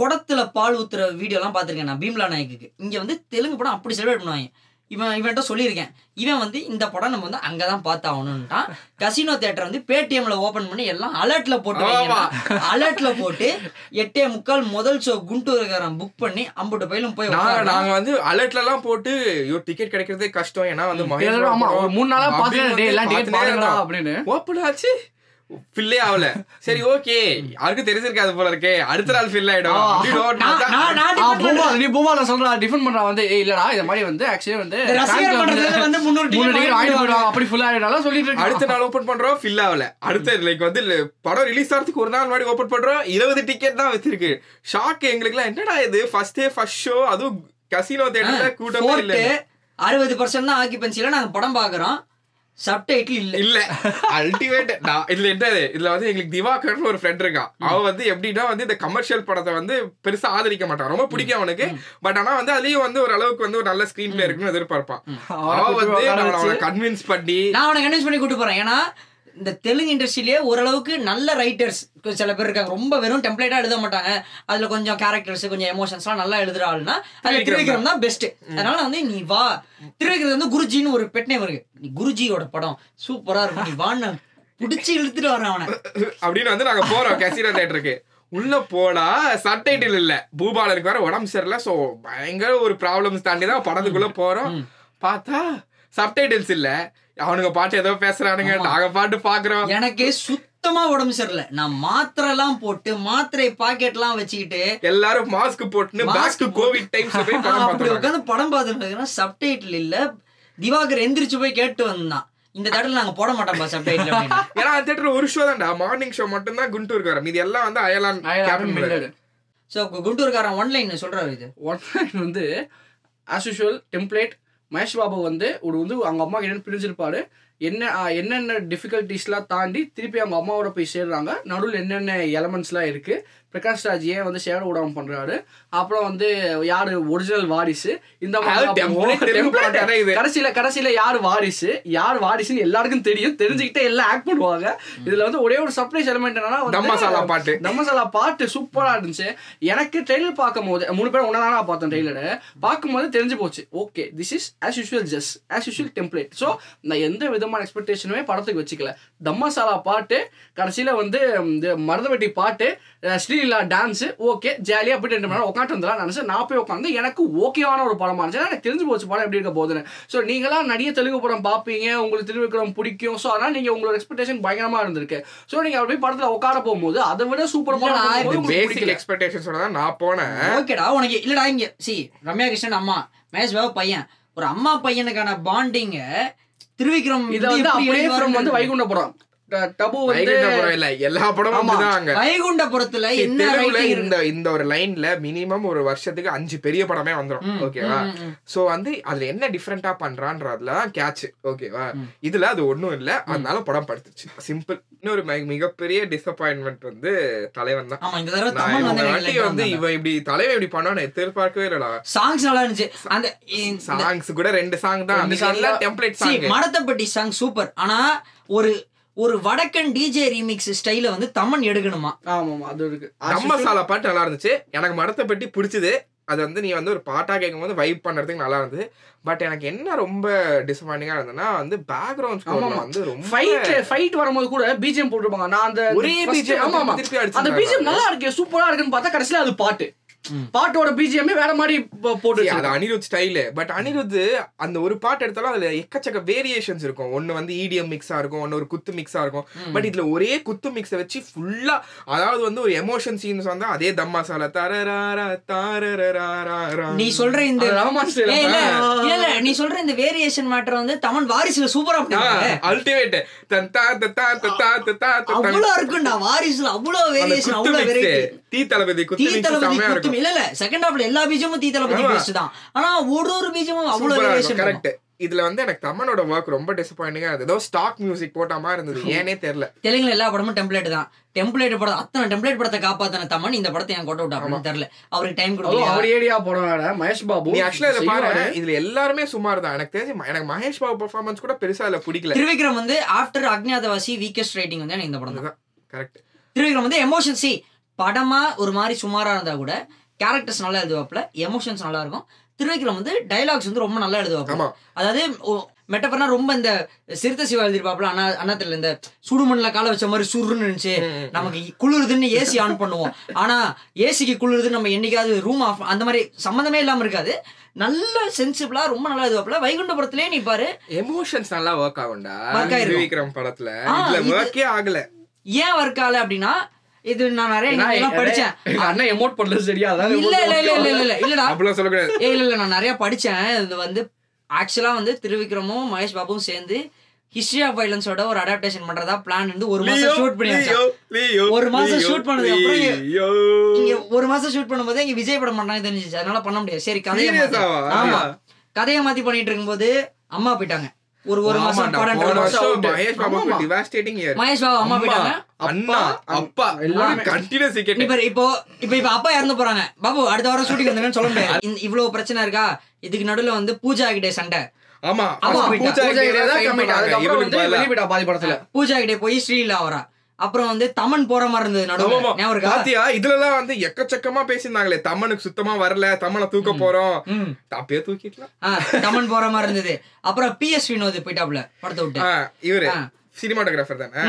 குடத்துல பால் ஊத்துற வீடியோலாம் பார்த்துருக்கேன் நான் பீம்லா நாயக்கு இங்க வந்து தெலுங்கு படம் அப்படி செலிப்ரேட் பண்ணுவாங்க. இவன் இவன்ட்ட சொல்லியிருக்கேன். இவன் வந்து இந்த படம் நம்ம வந்து அங்கதான் பார்த்தாகணும்ட்டான் கசினோ தேட்டர் வந்து பேடிஎம்ல ஓபன் பண்ணி எல்லாம் அலர்ட்ல போட்டு. அலர்ட்ல போட்டு எட்டே முக்கால் முதல் ஷோ குண்டூர்காரன் புக் பண்ணி அம்புட்டு பயிலும் போய் நாங்க உட்கார்றான். நாங்க வந்து அலர்ட்ல எல்லாம் போட்டு ஐயோ டிக்கெட் கிடைக்கிறதே கஷ்டம். ஏன்னா வந்து மூணு நாளா அப்படின்னு பாத்துட்டு வந்து எல்லாம் டிக்கெட் பார்த்துட்டே பாருங்களா இருந்தோம். அப்படின்னு. ஓப்பன் ஆச்சு ஃபில்லே ஆகல சரி ஓகே. யாருக்கும் தெரிஞ்சிருக்காது போல இருக்கே. அடுத்த நாள் ஃபில் ஆயிடும். நீ பூமால சொல்றா டிஃபன் பண்றா வந்து இல்லடா இந்த மாதிரி வந்து ஆக்சுவலி வந்து அப்படி ஃபுல் ஆயிடாலும் சொல்லிட்டு அடுத்த இருக்கான் நாள் ஓபன் பண்றோம் ஃபில் ஆகல அடுத்த லைக் வந்து இல்ல, படம் ரிலீஸ் ஆகிறதுக்கு ஒரு நாள் முன்னாடி ஓபன் பண்றோம். இருபது டிக்கெட் தான் வச்சிருக்கு. ஷாக் எங்களுக்குலாம் என்னடா இது? ஃபர்ஸ்ட் டே ஃபர்ஸ்ட் ஷோ அதுவும் கசினோ தேட்டர்ல கூட்டமே இல்ல அறுபது பர்சன்ட் தான் ஆக்கிபன்சில நாங்க படம் பாக்குறோம் சப்டைட்டில் இல்ல. இல்ல. அல்டிமேட் இதுல என்ன இதுல வந்து எங்களுக்கு திவாகர்னு ஒரு ஃப்ரெண்ட் இருக்கான் அவன் வந்து எப்படின்னா வந்து இந்த கமர்ஷியல் படத்தை வந்து பெருசா ஆதரிக்க மாட்டான் ரொம்ப பிடிக்கும் அவனுக்கு. பட் ஆனா வந்து அதுலயும் வந்து ஒரு அளவுக்கு வந்து ஒரு நல்ல ஸ்கிரீன் பிளே இருக்குன்னு எதிர்பார்ப்பான். அவன் வந்து அவனை கன்வின்ஸ் பண்ணி நான் அவனை கன்வின்ஸ் பண்ணி கூட்டு போறேன். ஏன்னா இந்த தெலுங்கு இண்டஸ்ட்ரியிலேயே ஓரளவுக்கு நல்ல ரைட்டர்ஸ் சில பேர் இருக்காங்க. ரொம்ப வெறும் டெம்ப்ளேட்டா எழுத மாட்டாங்க. அதுல கொஞ்சம் கேரக்டர்ஸ் கொஞ்சம் எமோஷன்ஸ்லாம் நல்லா எழுதுற ஆளுனா அதுல திருவிக்ரம் தான். பெஸ்ட் அதனால வந்து நீ வா. திருவிக்ரம் வந்து குருஜின்னு ஒரு பெட் நேம் இருக்கு. நீ குருஜியோட படம் சூப்பரா இருக்கும். நீ வான்னு புடிச்சு இழுத்துட்டு வரேன் அவனை. அப்படின்னு வந்து நாங்க போறோம். கசினோ தேட்டருக்கு உள்ள போனா சப்டைட்டில் இல்ல. பூபாலருக்கு வேற உடம்பு சரியில்லை. சோ பயங்கர ஒரு ப்ராப்ளம்ஸ் தாண்டி தான் படத்துக்குள்ள போறோம். பார்த்தா சப்டைட்டில்ஸ் இல்ல. அவனுங்க பாட்டு ஏதோ பேசுறானுங்க. நாங்க பாட்டு பாக்குறோம். எனக்கு சுத்தமா உடம்பு சரியில்லை. நான் மாத்திரை எல்லாம் போட்டு மாத்திரை பாக்கெட் எல்லாம் வச்சுக்கிட்டு. எல்லாரும் மாஸ்க் போட்டுன்னு Mask பேக் டு கோவிட் படம் அப்படி உட்காந்து படம் பார்த்துட்டு சப்டைட்டில் இல்ல. திவாகர் எந்திரிச்சு போய் கேட்டு வந்தான். இந்த தடவை நாங்க போட மாட்டோம்பா சப்டைட்டில் ஏன்னா அந்த தேட்டர்ல ஒரு ஷோ தான்டா. மார்னிங் ஷோ மட்டும் தான் குண்டூருக்கு வரும் இது எல்லாம் வந்து Ayalaan Captain. So Gunturkaaran one line சொல்றாரு இது. ஒன்லைன் வந்து as usual template Mahesh Babu வந்து ஒரு வந்து அவங்க அம்மா என்னென்னு பிரிஞ்சிருப்பாரு. என்ன என்னென்ன டிஃபிகல்ட்டிஸ்லாம் தாண்டி திருப்பி அவங்க அம்மாவோட போய் சேர்றாங்க. நடுவில் என்னென்ன எலமெண்ட்ஸ்லாம் இருக்குது பிரகாஷ் ராஜ் ஏன் வந்து சேர விடாம பண்றாரு. அப்புறம் வந்து யாரு? ஒரிஜினல் வாரிசு. இந்த. கடைசியில கடைசியில யார் வாரிசு? யார் வாரிசுன்னு எல்லாருக்கும் தெரியும். தெரிஞ்சுக்கிட்டே எல்லாம் ஆக்ட் பண்ணுவாங்க. இதுல வந்து ஒரே ஒரு சர்ப்ரைஸ் எலிமெண்ட் என்னன்னா வந்து- தம் மசாலா பாட்டு. தம் மசாலா பாட்டு சூப்பரா இருந்துச்சு. எனக்கு ட்ரெய்லர் பார்க்கும் போது மூணு பேரும் ஒன்னா நான் பார்த்தோம் ட்ரெய்லர் பார்க்கும்போது தெரிஞ்சு போச்சு. Okay this is as usual just as usual template so நான் எந்த விதமான எக்ஸ்பெக்டேஷனுமே படத்துக்கு வச்சுக்கல. தம் மசாலா பாட்டு கடைசியில வந்து இந்த மருதவெட்டி பாட்டு அஹ் ஸ்ரீலீலா டான்ஸ் ஓகே ஜாலியா போயிட்டு ரெண்டு மணி நேரம் உட்காந்து வந்துடலாம் நினைச்சு நான் போய் உட்காந்து எனக்கு ஓகேவான ஒரு படமா இருந்துச்சு. எனக்கு தெரிஞ்சு போச்சு படம் எப்படி இருக்க போகுதுன்னு. ஸோ நீங்களாம் நிறைய தெலுங்கு படம் பார்ப்பீங்க உங்களுக்கு திருவிக்ரம் பிடிக்கும். ஸோ அதனால நீங்க உங்களோட எக்ஸ்பெக்டேஷன் பயங்கரமா இருந்திருக்கு. ஸோ நீங்க அப்படி படத்துல உட்கார போகும்போது அதை விட சூப்பர் படம் பேசிக் எக்ஸ்பெக்டேஷன்ஸோட தான் நான் போனேன். ஓகேடா உனக்கு இல்லடா இங்க சி ரம்யா கிருஷ்ணன் அம்மா மகேஷ் பாபு பையன். ஒரு அம்மா பையனுக்கான பாண்டிங்க திருவிக்ரம் இதை வந்து அப்படியே வந்து. வைகுண்ட படம் டபு வந்து இல்ல எல்லா படமும் வைகுண்டபுரத்துல என்ன இந்த? இந்த ஒரு லைன்ல மினிமம் ஒரு வருஷத்துக்கு அஞ்சு பெரிய படமே வந்துரும். ம், ஓகேவா. சோ வந்து அதுல என்ன டிஃபரெண்டா பண்றான்றதுல தான் கேட்ச் ஓகேவா. இதுல அது ஒண்ணும் இல்ல. அதனால படம் படுத்துச்சு. சிம்பிள் இன்னொரு மிக- மிகப்பெரிய டிசப்பாயின்மெண்ட் வந்து தலைவன் தான். வந்து இவன் இப்படி தலைவன் இப்படி பண்ணான்னு எதிர்பார்க்கவே இல்லடா. சாங்ஸ் நல்லா இருந்துச்சு. அந்த சாங்ஸ் கூட ரெண்டு சாங் தான். Template song Madathapatti song super ஆனா ஒரு ஒரு வடக்கன் டிஜே ரீமிக்ஸ் ஸ்டைல வந்து தமன் எடுக்கணுமா? ஆமா ஆமா அது இருக்கு. நம்ம சாலா பாட்டு நல்லா இருந்துச்சு. எனக்கு மரத்தை பற்றி பிடிச்சது. அது வந்து நீ வந்து ஒரு பாட்டா கேட்கும்போது வைப் பண்றதுக்கு நல்லா இருந்தது. பட் எனக்கு என்ன ரொம்ப டிசப்பாயிண்டிங்கா இருந்ததுன்னா வந்து பேக்ரவுண்ட். வந்து ரொம்ப ஃபைட் ஃபைட் வரும்போது கூட பிஜிஎம் போட்டுருப்பாங்க. நான் அந்த ஒரே first- BGM ஆமா ஆமா திருப்பி அடிச்சு அந்த பிஜிஎம் நல்லா இருக்கு சூப்பரா இருக்குன்னு பார்த்தா கடைசியில அது பாட்டு. பாட்டோட பிஜிஎம்மே வேற மாதிரி போட்டு அது. அனிருத் ஸ்டைலு பட் அனிருத் அந்த ஒரு பாட்டு எடுத்தாலும் அதுல எக்கச்சக்க வேரியேஷன்ஸ் இருக்கும். ஒன்னு வந்து இடிஎம் மிக்ஸா இருக்கும் ஒன்னு ஒரு குத்து மிக்ஸா இருக்கும். பட் இதுல ஒரே குத்து மிக்ஸை வச்சு ஃபுல்லா அதாவது வந்து ஒரு எமோஷன் சீன்ஸ் வந்து அதே தம் மசாலா தரராரா தாரராரா நீ சொல்ற இந்த நீ சொல்ற இந்த வேரியேஷன் மேட்டர் வந்து தமிழ் வாரிசுல சூப்பரா அல்டிமேட் தத்தா தத்தா தத்தா தத்தா தத்தா அவ்வளவு இருக்கும்டா வாரிசுல அவ்வளவு வேரியேஷன் அவ்வளவு வெரைட்டி தீ தளபதி தீ குத்து தளபதி செமையா குத்தும் இருக்கும் இல்ல இல்ல செகண்ட் ஹாஃப்ல எல்லா பீஜமும் தீ தளபதி. பேஸ்ட் தான். ஆனா ஒரு ஒரு பீஜமும் அவ்வளவு கரெக்ட் இதுல வந்து எனக்கு தமனோட ஒர்க் ரொம்ப டிசப்பாயிண்டிங்கா இருந்தது. ஏதோ ஸ்டாக் மியூசிக் போட்ட மாதிரி இருந்தது. ஏனே தெரியல. தெலுங்குல எல்லா படமும் டெம்ப்ளேட் தான். டெம்ப்ளேட் படம் அத்தனை டெம்ப்ளேட் படத்தை காப்பாத்தின தமன் இந்த படத்தை என் கொட்ட விட்டா அப்படின்னு தெரியல. அவருக்கு டைம் கொடுக்கல அவர் ஏரியா படம் மகேஷ் பாபு. நீ ஆக்சுவலா இதை பாரு. இதுல எல்லாருமே சுமார் தான் எனக்கு தெரிஞ்சு எனக்கு மகேஷ் பாபு பெர்ஃபார்மன்ஸ் கூட பெருசா இல்ல பிடிக்கல. திருவிக்ரம் வந்து ஆஃப்டர் அக்ஞாதவாசி வீக்கஸ்ட் ரைட்டிங் வந்து எனக்கு இந்த படம் தான். கரெக்ட் திருவிக்ரம் வந்து எமோஷன் சி படமா ஒரு மாதிரி சுமாரா இருந்தா கூட கேரக்டர்ஸ் நல்லா எழுதுவாப்ல எமோஷன்ஸ் நல்லா இருக்கும். திருவிக்ரம் வந்து டைலாக்ஸ் வந்து ரொம்ப நல்லா எழுதுவாப்ல ஆமா. அதாவது மெட்டப்பர்னா ரொம்ப இந்த சிறுத்தை சிவா எழுதிருப்பாப்ல அண்ணா அண்ணாத்துல இந்த சுடுமண்ணில கால வச்ச மாதிரி சுருன்னு இருந்துச்சு. நமக்கு குளிருதுன்னு ஏசி ஆன் பண்ணுவோம். ஆனா ஏசிக்கு குளிருதுன்னு நம்ம என்னைக்காவது ரூம் ஆஃப் அந்த மாதிரி சம்மந்தமே இல்லாம இருக்காது. நல்ல சென்சிபிளா ரொம்ப நல்லா இதுவாப்ல வைகுண்டபுரத்திலே நீ பாரு. எமோஷன்ஸ் நல்லா ஒர்க் ஆகும்டா. விக்ரம் படத்துல. ஒர்க்கே ஆகல. ஏன் ஒர்க் ஆகல அப்படின்னா இது நான் நிறைய படிச்சேன். அண்ணன் எமோட் பண்ணல சரியா? அதான் இல்ல இல்ல இல்ல இல்ல இல்ல இல்ல. இல்லடா. அப்படிலாம் சொல்லக்கூடாது ஏ இல்ல இல்ல நான் நிறைய படிச்சேன். இது வந்து ஆக்சுவலா வந்து திருவிக்ரமும் மகேஷ் பாபுவும் சேர்ந்து ஹிஸ்டரி ஆஃப் வைலன்ஸோட ஒரு அடாப்டேஷன் பண்றதா பிளான் வந்து ஒரு மாசம் ஷூட் பண்ணி ஒரு மாசம் shoot பண்ணதுக்கு அப்புறம் இங்க ஒரு மாசம் ஷூட் பண்ணும்போது இங்க விஜய் படம் பண்ணாங்க தெரிஞ்சிச்சு. அதனால பண்ண முடியாது. சரி கதையை? ஆமா. கதையை மாத்தி பண்ணிட்டு இருக்கும்போது அம்மா போயிட்டாங்க. ஒரு ஒரு மாசம் படம் மகேஷ். மகேஷ் பாபு அம்மா போயிட்டாங்க. அண்ணா அப்பா எல்லாமே. கண்டினியூஸ் இப்போ இப்போ இப்போ அப்பா இறந்து போறாங்க. பாபு அடுத்த வாரம் ஷூட்டிங் வந்துங்கன்னு சொல்ல முடியாது. இவ்வளவு பிரச்சனை இருக்கா? இதுக்கு நடுவுல வந்து பூஜா கிட்டே சண்டை. ஆமா கிட்டே தான் வந்து. வெளிய போயிட்டா பாதி படத்துல. பூஜா கிட்டே போய் ஸ்ரீலா வரா அப்புறம் வந்து தமன் போற மாதிரி இருந்தது நடுவுல. இருக்கா? பாத்தியா? இதுலலாம் வந்து எக்கச்சக்கமா பேசியிருந்தாங்களே. தம்மனுக்கு சுத்தமா வரல தம்மனை தூக்க போறோம். தப்பே தூக்கிக்கலாம் தமன் போற மாதிரி இருந்தது. அப்புறம் பிஎஸ் வினோத் போயிட்டாப்ல படத்தை விட்டு. இவரு. சினிமாட்டோகிராஃபர் தானே.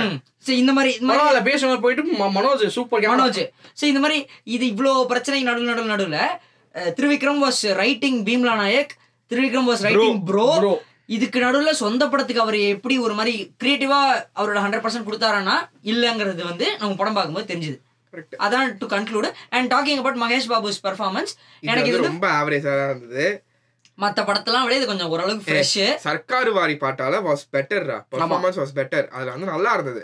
சரி இந்த மாதிரி இந்த மாதிரி பரவாயில்ல பேசுனவர் போயிட்டு மனோஜ் சூப்பர் மனோஜ். சரி இந்த மாதிரி இது இவ்வளோ பிரச்சனை நடுவில் நடுவில் நடுவில். Trivikram was writing Bheemla Nayak Trivikram was writing bro Bro. இதுக்கு நடுவில் சொந்த படத்துக்கு அவர் எப்படி ஒரு மாதிரி கிரியேட்டிவா அவரோட ஹண்ட்ரட் பர்சன்ட் கொடுத்தாருன்னா இல்லைங்கிறது வந்து நம்ம படம் பார்க்கும்போது தெரிஞ்சுது. அதான் to conclude and talking about Mahesh Babu's performance எனக்கு இது ரொம்ப ஆவரேஜா தான் இருந்தது. மற்ற படத்தெல்லாம் விட இது கொஞ்சம் ஓரளவுக்கு ஃப்ரெஷ் சர்க்காரு வாரி பாட்டால வாஸ் பெட்டர்ரா பெர்ஃபார்மன்ஸ் வாஸ் பெட்டர் அதுல வந்து நல்லா இருந்தது.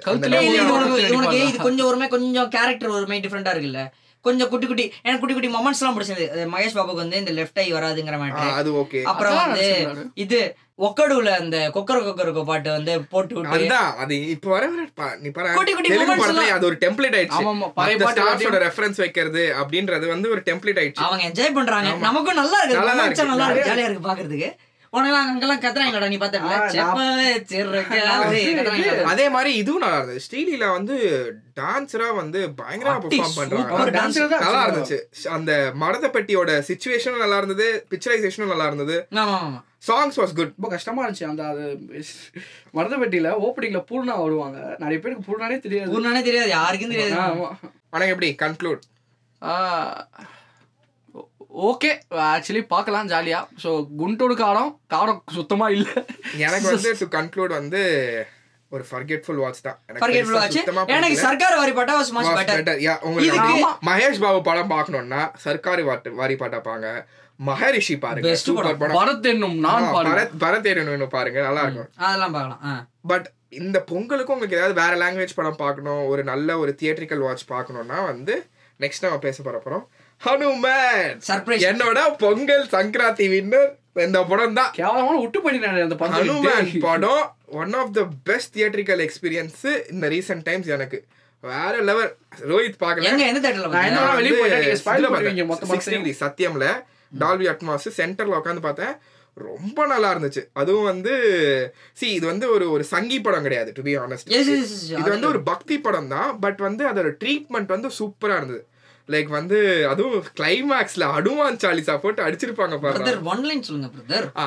உனக்கு இது கொஞ்சம் ஒருமே கொஞ்சம் கேரக்டர் ஒருமே டிஃப்ரெண்டா இருக்குல்ல. கொஞ்சம் குட்டி குட்டி எனக்கு குட்டி குட்டி மொமெண்ட்ஸ் எல்லாம் பிடிச்சது மகேஷ் பாபுக்கு வந்து இந்த லெஃப்ட் ஐ வராதுங்கிற மாதிரி. அது ஓகே அப்புறம் வந்து. இது ஒக்கடுல அந்த கொக்கர கொக்கரக்கோ பாட்டு வந்து போட்டு விட்டு அது இப்ப வர நீ பாரு. அது ஒரு டெம்ப்ளேட் ஆயிடுச்சு. ஆமாமா, பழைய மத்த பாட்டு ஸ்டார்ஸோட எல்லாத்தையும் ரெஃபரன்ஸ் வைக்கிறது அப்படின்றது வந்து ஒரு டெம்ப்ளேட் ஆயிடுச்சு. அவங்க என்ஜாய் பண்றாங்க. ஆமா. நமக்கும் நல்லா இருக்கு. நல்லா இருக்கு. ஜாலியா இருக்கு பாக்குறதுக்கு. உனக்கெல்லாம் அங்கெல்லாம் கத்துறாங்கடா நீ பார்த்தல. அதே மாதிரி இதுவும் நல்லா இருந்தது. ஸ்ரீலில வந்து டான்ஸரா வந்து பயங்கரமா பெர்ஃபார்ம் பண்றாங்க. நல்லா. இருந்துச்சு. அந்த மரத பெட்டியோட சுச்சுவேஷனும் நல்லா இருந்தது. பிக்சரைசேஷனும் நல்லா இருந்தது. ஆமா ஆமா சாங்ஸ் வாஸ் குட் ரொம்ப கஷ்டமா இருந்துச்சு. அந்த அது மருதப்பட்டியில ஓப்பனிங்ல பூர்ணா வருவாங்க. நிறைய பேருக்கு பூர்ணானே தெரியாது. ஊர்னானே தெரியாது. யாருக்கும் தெரியாது. ஆனா எப்படி? கன்க்ளூட் ஓகே ஆக்சுவலி பார்க்கலாம் ஜாலியா ஸோ குண்டோடு காரம் காரம் சுத்தமா இல்ல எனக்கு வந்து டு கன்க்ளூட் வந்து ஒரு ஃபர்கெட்ஃபுல் வாட்ச் தான் ஆச்சு சுத்தமா எனக்கு. சர்க்கார் வாரி பாட்டா வாஸ் மச் பெட்டர். Yeah, உங்களுக்கு. மகேஷ் பாபு படம் பார்க்கணும்னா சர்க்காரி வாட்டு வாரி பாட்டா பாங்க மகரிஷி பாருங்க சூப்பர் படம். பரத் என்னும் நான் பரத் பரத் ஏறணும் பாருங்க நல்லா இருக்கும் அதெல்லாம் பார்க்கலாம். பட் இந்த பொங்கலுக்கும் உங்களுக்கு ஏதாவது வேற லாங்குவேஜ் படம் பார்க்கணும் ஒரு நல்ல ஒரு தியேட்ரிக்கல் வாட்ச் பார்க்கணும்னா வந்து நெக்ஸ்ட் நம்ம பேச போற போறோம் ஹனுமன். Surprise. என்னோட பொங்கல் சங்கராந்தி வின்னர் இந்த படம் தான் கேவலமான விட்டு அந்த ஹனுமன் படம் படம் one of the best theatrical experience இந்த ரீசெண்ட் டைம்ஸ் எனக்கு. வேற லெவல் ரோஹித் பார்க்கல. எங்க எந்த தேட்டர்ல? வெளிய போயிட்டேன், நீங்க வந்து spoil இதுல பண்ணுவீங்க பார்த்தேன். மொத்த 60 degree சத்தியம்ல டால்பி அட்மாஸ் சென்டர்ல உட்காந்து பார்த்தேன். ரொம்ப நல்லா இருந்துச்சு. அதுவும் வந்து சி இது வந்து ஒரு ஒரு சங்கி படம் கிடையாது டு பி ஆனஸ்ட் இது வந்து ஒரு பக்தி படம் தான் பட் வந்து அதோட ட்ரீட்மெண்ட் வந்து சூப்பரா இருந்தது. லைக் வந்து அதுவும் கிளைமேக்ஸ்ல அனுமான் சாலிசா போட்டு அடிச்சிருப்பாங்க பாருங்க பிரதர் ஒன் லைன் சொல்லுங்க பிரதர் ஆ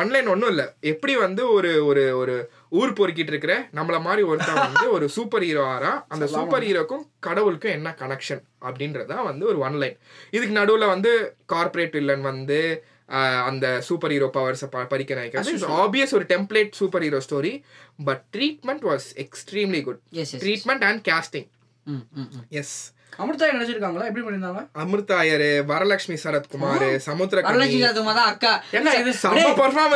ஒன்லைன் ஒன்றும் இல்லை. எப்படி வந்து ஒரு ஒரு ஒரு ஊர் பொறுக்கிட்டு இருக்கிற நம்மள மாதிரி ஒருத்தன் வந்து ஒரு சூப்பர் ஹீரோ ஆறான் அந்த சூப்பர் ஹீரோக்கும் கடவுளுக்கும் என்ன கனெக்ஷன் அப்படின்றதான் வந்து ஒரு ஒன்லைன் இதுக்கு நடுவில் வந்து கார்ப்பரேட் வில்லன் வந்து அந்த சூப்பர் ஹீரோ பவர்ஸை பறிக்க நினைக்கிறது ஆப்வியஸ் ஒரு template super hero story but treatment was extremely good treatment and hmm yes Amirtha நினைச்சிருக்காங்களா? எப்படி பண்ணிருந்தாங்க அமிர்தா ஐயர் வரலட்சுமி சரத்குமார் சமுத்திரகனி. வரலட்சுமி சாத்துமா தான் அக்கா. என்ன இது.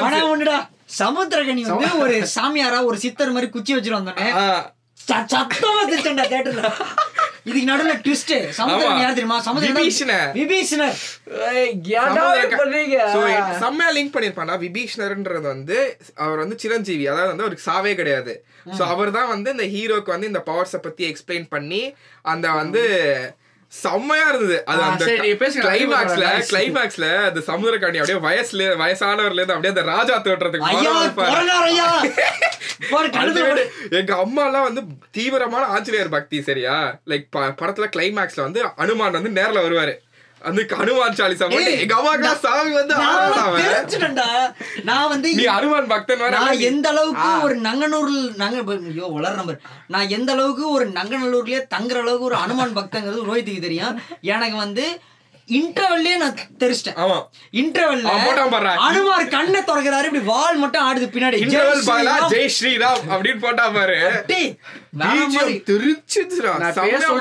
ஆனா ஒண்ணுடா. சமுத்திரகனி வந்து ஒரு சாமியாரா ஒரு சித்தர் மாதிரி குச்சி ச- சத்தமா திட்டண்டா தேட்டர்ல. இதுக்கு நடுவுல ட்விஸ்ட் சமுத்திரகனி ஆமா. யார் தெரியுமா? விபீஷணர். சமுத்திரகன் விபீஷணர் So, செம்மையா லிங்க் பண்ணிருப்பானா விபீஷ்ணர்ன்றது வந்து அவர் வந்து சிரஞ்சீவி. அதாவது வந்து அவருக்கு சாவே கிடையாது. சோ அவர் தான் வந்து இந்த ஹீரோக்கு வந்து இந்த பவர்ஸ பத்தி எக்ஸ்பிளைன் பண்ணி அந்த வந்து செம்மையா இருந்தது அது அந்த. கிளைமேக்ஸ்ல. கிளைமேக்ஸ்ல அந்த சமுதிரக்காணி அப்படியே வயசுல வயசானவர்ல இருந்து அப்படியே அந்த ராஜா தோற்றத்துக்கு. எங்க அம்மா எல்லாம் வந்து தீவிரமான ஆஞ்சநேயர் பக்தி சரியா லைக் படத்துல கிளைமேக்ஸ்ல வந்து அனுமான் வந்து நேர்ல வருவாரு அந்த அனுமான் சாலிசா எங்க அம்மாக்கெல்லாம் சாமி வந்து. தெரிஞ்சுட்டேன்டா. நான் வந்து நீ அனுமான் பக்தன் நான். எந்த அளவுக்கு ஒரு நங்கனூர்ல நங்க ஐயோ வளர நம்பர் நான் எந்த அளவுக்கு ஒரு நங்கநல்லூர்லயே தங்குற அளவுக்கு ஒரு அனுமான் பக்தங்கிறது ரோஹித்துக்கு தெரியும் எனக்கு வந்து இன்டர்வெல்லே நான் தெரிச்சிட்டேன். ஆமா. இன்டர்வெல்ல போட்டான் பாருடா. அனுமார் கண்ணை திறக்கிறாரு இப்படி வால் மட்டும் ஆடுது பின்னாடி. இன்டர்வல் பாலா. ஜெய் ஸ்ரீராம் அப்படின்னு போட்டா பாரு.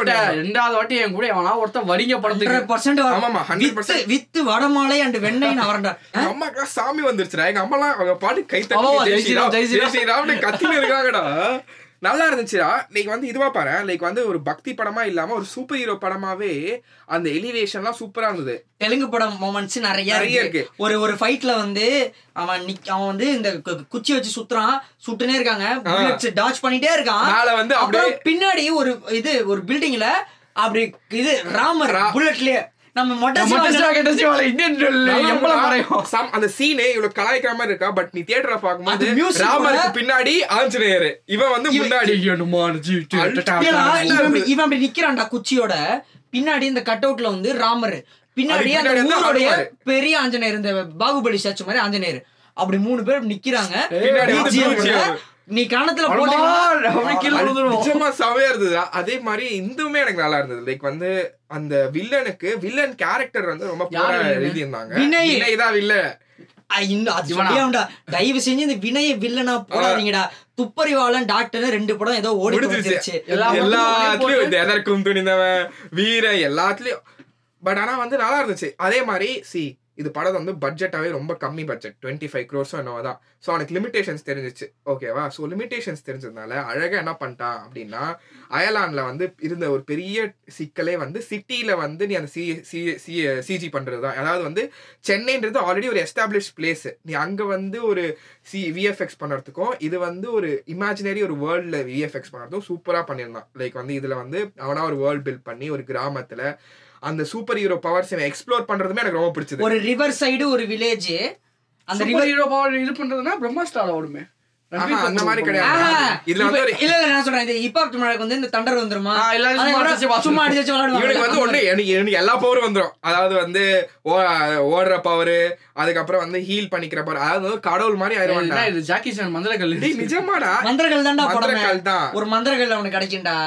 பேர். ரெண்டாவது வாட்டி என் கூட எவனா ஒருத்தன் வரிங்க படத்துக்கு. 100% வரும். ஆமாமா, 100% வித்து- வித்து வடமாலை அண்ட் வெண்ணெய் நவரண்டா எங்க அம்மாக்கெல்லாம் சாமி வந்துருச்சுடா. எங்க அம்மாலாம் அவங்க பாட்டு கை தட்டி ஜெய் ஸ்ரீராம், ஜெய் ஸ்ரீராம். ஸ்ரீராம் கத்தின்னு இருக்காங்கடா. நல்லா இருந்துச்சுடா. லைக் வந்து இதுவா பாரு. லைக் வந்து ஒரு பக்தி படமா இல்லாம ஒரு சூப்பர் ஹீரோ படமாவே அந்த எலிவேஷன்லாம் சூப்பரா இருந்தது. தெலுங்கு படம் மொமெண்ட்ஸ் நிறைய நிறைய இருக்கு. ஒரு ஒரு ஃபைட்ல வந்து அவன் நிக் அவன் வந்து இந்த குச்சி வச்சு சுத்துறான். சுட்டுனே இருக்காங்க. டாச் பண்ணிட்டே இருக்கான். வந்து அப்படியே பின்னாடி ஒரு இது ஒரு பில்டிங்ல அப்படி இது ராமர் புல்லட்லயே நம்ம அந்த சீனே இவ்வளவு கலாய்க்கிற மாதிரி இருக்கா? பட் நீ தியேட்டர்ல பாக்கும்போது ராமருக்கு பின்னாடி ஆஞ்சநேயர். இவன் வந்து முன்னாடி. இவன் அப்படி நிக்கிறான்டா குச்சியோட. பின்னாடி இந்த கட் அவுட்ல வந்து ராமர். பின்னாடி அந்த ஊருடைய. பெரிய ஆஞ்சநேயர் இந்த பாகுபலி ஸ்டாச்சு மாதிரி ஆஞ்சநேயர். அப்படி மூணு பேர் நிக்கிறாங்க. நீ கணத்துல. நிஜமா செமையா இருந்தது. அதே மாதிரி இந்துமே எனக்கு நல்லா இருந்தது. லைக் வந்து அந்த வில்லனுக்கு வில்லன் கேரக்டர் வந்து ரொம்ப? எழுதியிருந்தாங்க. வினய். வில்லன் தயவு செஞ்சு இந்த வினய வில்லனா போடாதீங்கடா. துப்பறிவாளன் டாக்டர் ரெண்டு படம் ஏதோ ஓடி எல்லாத்துலயும் எதற்கும் துணிந்தவன் வீர எல்லாத்துலயும். பட் ஆனா வந்து நல்லா இருந்துச்சு. அதே மாதிரி சி இது படம் வந்து பட்ஜெட்டாகவே ரொம்ப கம்மி பட்ஜெட் டுவெண்ட்டி ஃபைவ் க்ரோர்ஸோ என்னவோ தான். ஸோ அவனுக்கு லிமிடேஷன்ஸ் தெரிஞ்சிச்சு. ஓகேவா ஸோ லிமிடேஷன்ஸ் தெரிஞ்சதுனால அழகாக என்ன பண்ணிட்டான் அப்படின்னா அயர்லாண்டில் வந்து இருந்த ஒரு பெரிய சிக்கலே வந்து சிட்டியில் வந்து நீ அந்த சி சி சி சிஜி பண்ணுறது தான். அதாவது வந்து சென்னைன்றது ஆல்ரெடி ஒரு எஸ்டாப்ளிஷ் பிளேஸ் நீ அங்கே வந்து ஒரு சி விஎஃப்எக்ஸ் பண்ணுறதுக்கும் இது வந்து ஒரு இமேஜினரி ஒரு வேர்ல்டில் விஎஃப்எக்ஸ் பண்ணுறதுக்கும் சூப்பராக பண்ணியிருந்தான். லைக் வந்து இதில் வந்து அவனாக ஒரு வேர்ல்ட் பில்ட் பண்ணி ஒரு கிராமத்தில் அந்த சூப்பர் ஹீரோ பவர்ஸ் எக்ஸ்ப்ளோர் பண்ணுறதுமே எனக்கு ரொம்ப பிடிச்சது. ஒரு ரிவர் சைடு ஒரு வில்லேஜ் அந்த ரிவர் ஹீரோ பவர் இது பண்றதுன்னா பிரம்மாஸ்டால ஓடுமே. அந்த மாதிரி கிடையாது. இதுல வந்து ஒரு இல்ல இல்ல நான் சொல்றேன். இது ஹிப் ஹாப் தமிழருக்கு வந்து இந்த தண்டர் வந்துருமா? சும்மா அடிச்சு இவனுக்கு வந்து ஒண்ணு எனக்கு எல்லா பவரும் வந்துரும். அதாவது வந்து ஓடுற பவர் அதுக்கப்புறம் வந்து ஹீல் பண்ணிக்கிற பவர் அதாவது கடவுள் மாதிரி ஆயிடுவான்டா இது ஜாக்கி சான் மந்திரக்கல் நிஜமாடா? மந்திரங்கள் தான்டா மந்திரக்கால் தான். ஒரு மந்திரங்கள் அவனுக்கு கிடைக்கும்டா.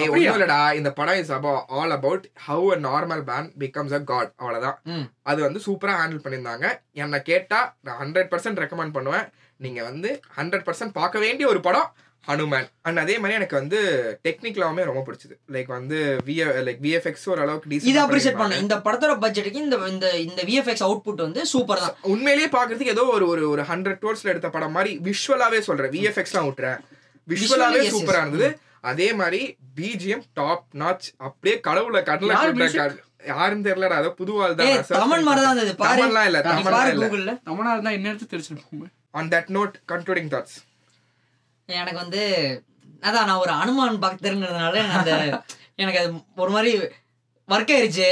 ஒண்ணும் இல்லடா இந்த படம் is about all about how a normal man becomes a god அவ்வளவுதான். ம். அது வந்து சூப்பரா ஹேண்டில் பண்ணியிருந்தாங்க. என்ன கேட்டா நான் ஹண்ட்ரட் பர்சன்ட் ரெக்கமெண்ட் பண்ணுவேன். நீங்க வந்து ஹண்ட்ரட் பர்சன்ட் பார்க்க வேண்டிய ஒரு படம் ஹனுமேன் அண்ட் அதே மாதிரி எனக்கு வந்து டெக்னிக்கலாவுமே ரொம்ப பிடிச்சது. லைக் வந்து விஎ லைக் விஎஃப்எக்ஸ் ஓரளவுக்கு இதை decent ஆ அப்ரிஷியேட். பண்ண. இந்த படத்தோட பட்ஜெட்டுக்கு இந்த இந்த இந்த விஎஃப்எக்ஸ் அவுட்புட் வந்து சூப்பர் தான். உண்மையிலேயே பாக்குறதுக்கு ஏதோ ஒரு ஒரு ஒரு ஹண்ட்ரட் க்ரோர்ஸ்ல எடுத்த படம் மாதிரி விஷுவலாவே சொல்றேன். விஎஃப்எக்ஸ்லாம் விட்டுறேன். விஷுவலாவே சூப்பரா. இருந்தது. அதே மாதிரி பிஜிஎம் டாப் நாச் அப்படியே கடவுள கடல யாரு போட்ட music? கா- யாருன்னு தெரியலடா அதோ ஏய் தான் தமிழ் மாதிரி தான் தமிழ்லாம் இல்ல தமிழ்லாம் இல்ல. கூகுள்ல தமிழா இருந்தா இன்னும் தெரிச்சிருப்போம் on that note concluding thoughts எனக்கு வந்து அதான் நான் ஒரு அனுமான் பக்தருங்கிறதுனால அந்த எனக்கு அது ஒரு மாதிரி ஒர்க் ஆயிருச்சு.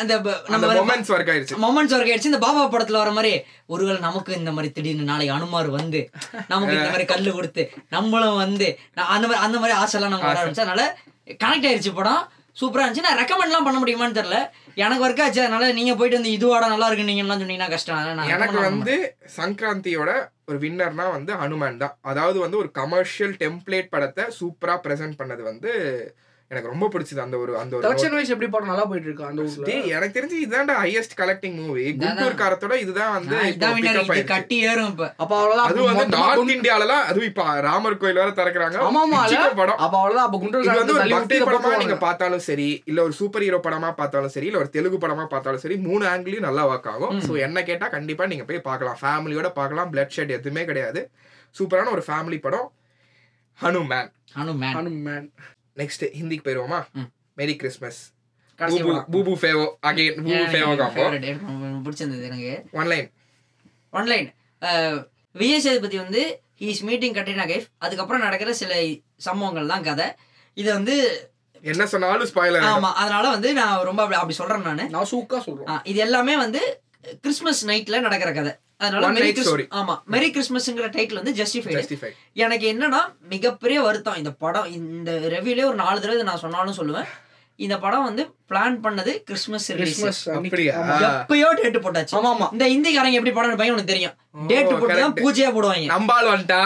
அந்த நம்ம மொமெண்ட்ஸ் ஒர்க் ஆயிருச்சு. மொமெண்ட்ஸ் ஒர்க் ஆயிடுச்சு இந்த பாபா படத்துல வர மாதிரி ஒருவேளை நமக்கு இந்த மாதிரி திடீர்னு நாளைக்கு அனுமார் வந்து நமக்கு இந்த மாதிரி கல்லு கொடுத்து நம்மளும் வந்து அந்த மாதிரி அந்த மாதிரி ஆசைலாம் நம்ம வர ஆரம்பிச்சு அதனால கனெக்ட் ஆயிருச்சு படம். சூப்பரா இருந்துச்சு. நான் ரெக்கமெண்ட்லாம் பண்ண முடியுமான்னு தெரியல. எனக்கு ஒர்க் ஆச்சு. அதனால நீங்க போயிட்டு வந்து இதுவாட நல்லா இருக்கு நீங்கலாம் சொன்னீங்கன்னா கஷ்டம். எனக்கு வந்து சங்கராந்தியோட ஒரு வின்னர்னா வந்து ஹனுமான் தான். அதாவது வந்து ஒரு கமர்ஷியல் டெம்ப்ளேட் படத்தை சூப்பரா பிரசன்ட் பண்ணது வந்து எனக்கு ரொம்ப பிடிச்சது அந்த ஒரு அந்த ஒரு கலெக்ஷன் வைஸ் எப்படி படம் நல்லா போயிட்டு இருக்கு அந்த ஊர்ல. டேய், எனக்கு தெரிஞ்சு இதுதான்டா ஹையஸ்ட் கலெக்டிங் மூவி குண்டூர் காரத்தோட இதுதான் வந்து. கட்டி ஏறும் இப்ப. அப்ப அவ்வளவுதான் அது வந்து நார்த் குண்டு- இந்தியாலலாம் அதுவும் இப்ப ராமர் கோயில் வேற திறக்கிறாங்க. ஆமா ஆமா படம். அப்ப அவ்வளவுதான் அப்ப குண்டூர் வந்து காரத்தை தள்ளி பக்தி படமா. நீங்க பார்த்தாலும் சரி இல்ல ஒரு சூப்பர் ஹீரோ படமா பார்த்தாலும் சரி இல்ல ஒரு தெலுங்கு படமா பார்த்தாலும் சரி மூணு ஆங்கிலையும் நல்லா ஒர்க் ஆகும். சோ என்ன கேட்டா கண்டிப்பா நீங்க போய் பார்க்கலாம். ஃபேமிலியோட பார்க்கலாம். பிளட் ஷெட் எதுவுமே கிடையாது. சூப்பரான ஒரு ஃபேமிலி படம். ஹனுமேன் அனுமேன் ஹனுமான் நெக்ஸ்ட் ஹிந்திக்கு போயிருவோமா ம். மேரி கிறிஸ்மஸ் பூபு ஃபேவோ அகைன் பூபு ஃபேவோ காம்போ பிடிச்சிருந்தது எனக்கு. One line online Vijay Sethupathi வந்து ஹீஸ் மீட்டிங் கட்ரினா கைஃப் அதுக்கப்புறம் நடக்கிற சில சம்பவங்கள் தான் கதை. இதை வந்து என்ன சொன்னாலும் ஸ்பாயிலர் ஆமா அதனால வந்து நான் ரொம்ப அப்படி சொல்றேன் நானு. நான் சூக்கா சொல்றேன் இது எல்லாமே வந்து கிறிஸ்மஸ் நைட்ல நடக்கிற கதை. அதனால மெரி. கிறிஸ்மஸ் ஆமா மெரி கிறிஸ்மஸ்ங்கிற டைட்டில் வந்து ஜஸ்டிஃபைடு ஜஸ்டிஃபை எனக்கு என்னன்னா மிகப்பெரிய வருத்தம். இந்த படம் இந்த ரெவியூலே ஒரு நாலு தடவை நான் சொன்னாலும் சொல்லுவேன். இந்த படம் வந்து பிளான் பண்ணது கிறிஸ்மஸ் ரிலீஸ் கிறிஸ்மஸ். எப்பயோ டேட் போட்டாச்சு. ஆமா ஆமா. இந்த இந்திக்காரங்க எப்படி படம் எடுப்பாங்க உனக்கு தெரியும். டேட் போட்டு தான். பூஜையா போடுவாங்க. நம்பால் வந்துட்டா.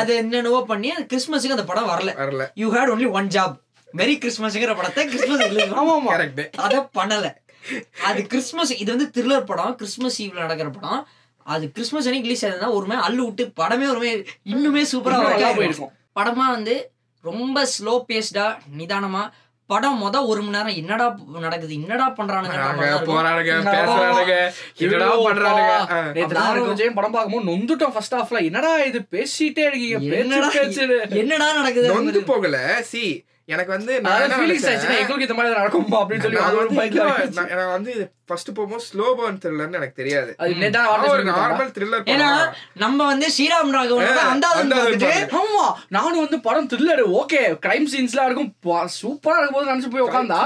அது என்னென்னவோ பண்ணி கிறிஸ்மஸுக்கு அந்த படம் வரல. வரல. You had only one job merry கிறிஸ்மஸ்ங்கிற படத்தை கிறிஸ்மஸ் ஆமா ஆமா. கரெக்ட் அத பண்ணல. அது கிறிஸ்மஸ் இது வந்து த்ரில்லர் படம் கிறிஸ்மஸ் ஈவ்ல நடக்கிற படம். அது கிறிஸ்மஸ் அன்னைக்கு ரிலீஸ் ஆயிருந்தா ஒரு மாதிரி அள்ளு விட்டு படமே ஒரு மாதிரி இன்னுமே சூப்பரா போயிருக்கும். படமா வந்து ரொம்ப ஸ்லோ பேஸ்டா நிதானமா படம் மொத ஒரு மணி நேரம் என்னடா நடக்குது என்னடா பண்றானுங்க போறானுங்க பேசுறானுங்க என்னடா பண்றானுங்க. நேத்து படம் பார்க்கும்போது நொந்துட்டோம் ஃபர்ஸ்ட் ஹாஃப்ல என்னடா இது? பேசிட்டே இருக்கீங்க என்னடா நடக்குது? நொந்து போகல. சி எனக்கு வந்து நான் ஃபீலிங்ஸ் ஆச்சுன்னா எங்களுக்கு இந்த மாதிரி நடக்குமா அப்படின்னு சொல்லி ஒரு எனக்கு வந்து ஃபர்ஸ்ட் போகும்போது ஸ்லோ பர்ன் த்ரில்லர்னு எனக்கு தெரியாது. அது ஒரு. நார்மல் த்ரில்லர் ஏன்னா நம்ம வந்து ஸ்ரீராம் ராகவன் அந்த ஆமா நானும் வந்து படம் த்ரில்லர் ஓகே கிரைம் சீன்ஸ்லாம் இருக்கும். சூப்பரா இருக்கும் போது நினைச்சு போய் உட்காந்தா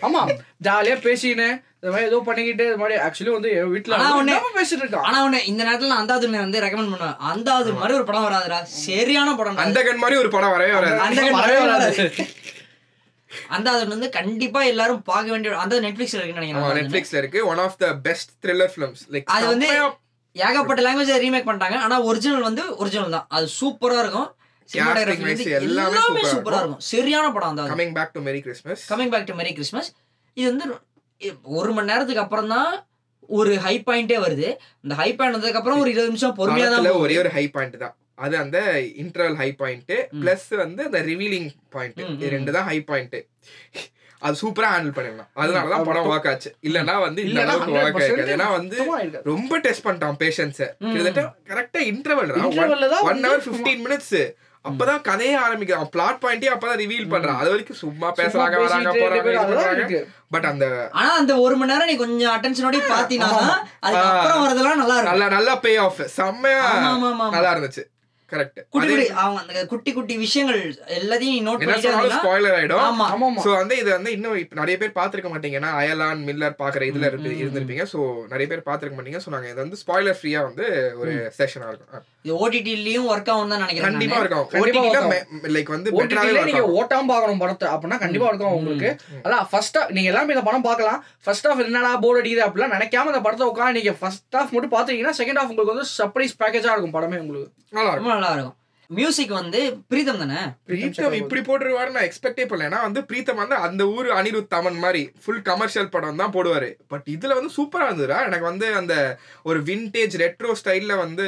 ஆமா ஜாலியா பேசின்னு. இந்த மாதிரி ஏதோ பண்ணிக்கிட்டு இது மாதிரி ஆக்சுவலி வந்து வீட்டுல ஆனா ஒண்ணு- என்னமோ பேசிட்டு இருக்கான். ஆனா ஒண்ணு இந்த நேரத்துல நான் அந்தாதுன்னு வந்து ரெக்கமெண்ட் பண்ணுவேன். அந்தாது மாதிரி ஒரு படம் வராதுடா. சரியான படம் அந்த கன் மாதிரி ஒரு படம் வரவே வராது. அந்த வரவே வராது. அந்தாது வந்து கண்டிப்பா எல்லாரும் பார்க்க வேண்டிய அந்த நெட்ஃபிளிக்ஸ்ல இருக்குன்னு நினைக்கிறேன். நெட்ஃபிளிக்ஸ்ல இருக்கு. One of the best thriller films like அது வந்து ஏகப்பட்ட லாங்குவேஜ் ரீமேக் பண்ணிட்டாங்க. ஆனா ஒரிஜினல் வந்து ஒரிஜினல் தான். அது சூப்பரா இருக்கும். எல்லாமே சூப்பரா இருக்கும். சரியான படம் அந்த coming back to merry Christmas coming back to merry Christmas இது வந்து ஒரு மணி நேரத்துக்கு அப்புறம் தான் ஒரு ஹை பாயிண்டே வருது. அந்த ஹை பாயிண்ட் வந்ததுக்கு அப்புறம் ஒரு இருபது நிமிஷம் பொறுமையா தான். ஒரே ஒரு ஹை பாயிண்ட் தான். அது அந்த இன்டர்வல் ஹை பாயிண்ட் பிளஸ் வந்து அந்த ரிவீலிங் பாயிண்ட். ரெண்டு தான் ஹை பாயிண்ட் அது சூப்பரா ஹேண்டில் பண்ணிடலாம். அதனாலதான் படம் ஒர்க் ஆச்சு. இல்லன்னா வந்து இந்த அளவுக்கு ஒர்க் 100% ஆகாது. ஏன்னா வந்து. ரொம்ப டெஸ்ட் பண்ணிட்டான் பேஷன்ஸ் கிட்டத்தட்ட கரெக்டா இன்டர்வல் தான் ஒன் ஹவர் பிப்டீன் மினிட்ஸ் அப்பதான் கதையே ஆரம்பிக்கிறான் பிளாட் பாயிண்டே அப்பதான் ரிவீல் பண்றான். அது வரைக்கும் சும்மா பேசுறாங்க வராங்க போறாங்க. பட் அந்த ஆனா அந்த ஒரு மணி நேரம் நீ கொஞ்சம் அட்டென்ஷனோட பாத்தீங்கன்னா அதுக்கப்புறம் வரதெல்லாம் நல்லா இருக்கும். நல்ல நல்ல பே ஆஃப் செம்மையா. நல்லா இருந்துச்சு. கரெக்ட் குட்டி குட்டி அவங்க அந்த குட்டி குட்டி விஷயங்கள் எல்லாத்தையும் நீ நோட் பண்ணிட்டே ஸ்பாயிலர் ஆயிடும். சோ வந்து இது வந்து இன்னும் இப்ப நிறைய பேர் பாத்துருக்க மாட்டீங்க ஏன்னா அயலான் மில்லர் பாக்குற இதுல இருந்து இருந்திருப்பீங்க. சோ நிறைய பேர் பாத்துருக்க மாட்டீங்க சோ நாங்க இது வந்து ஸ்பாயிலர் ஃப்ரீயா வந்து ஒரு செஷனா இருக்கும். இது ஓடிடிலயும் ஒர்க் ஆகும் தான் நினைக்கிறேன் கண்டிப்பா. இருக்கும் கண்டிப்பா லைக் வந்து ஓடிடில நீங்க ஓட்டாம பார்க்கணும் படத்தை அப்படின்னா கண்டிப்பா இருக்கும் உங்களுக்கு. அதான் ஃபர்ஸ்ட் நீங்க எல்லாமே இந்த படம் பார்க்கலாம். ஃபர்ஸ்ட் ஹாஃப் என்னடா போர் அடிக்குது அப்படிலாம் நினைக்காம இந்த படத்தை உட்காந்து நீங்க ஃபர்ஸ்ட் ஹாஃப் மட்டும் பாத்தீங்கன்னா செகண்ட் ஹாஃப் உங்களுக்கு வந்து சர்ப்ரைஸ் பேக்கேஜா இருக்கும் படமே உங்களுக்கு. நல்லா இருக்கும் ரொம்ப நல்லா இருக்கும் மியூசிக் வந்து பிரீதம் தானே? பிரீத்தம் இப்படி போட்டுருவாரு நான் எக்ஸ்பெக்டே பண்ணல. ஏன்னா வந்து பிரீத்தம் வந்து அந்த ஊர் அனிருத் தமன் மாதிரி ஃபுல் கமர்ஷியல் படம் தான் போடுவாரு. பட் இதுல வந்து சூப்பரா இருந்ததுடா. எனக்கு வந்து அந்த ஒரு விண்டேஜ் ரெட்ரோ ஸ்டைல்ல வந்து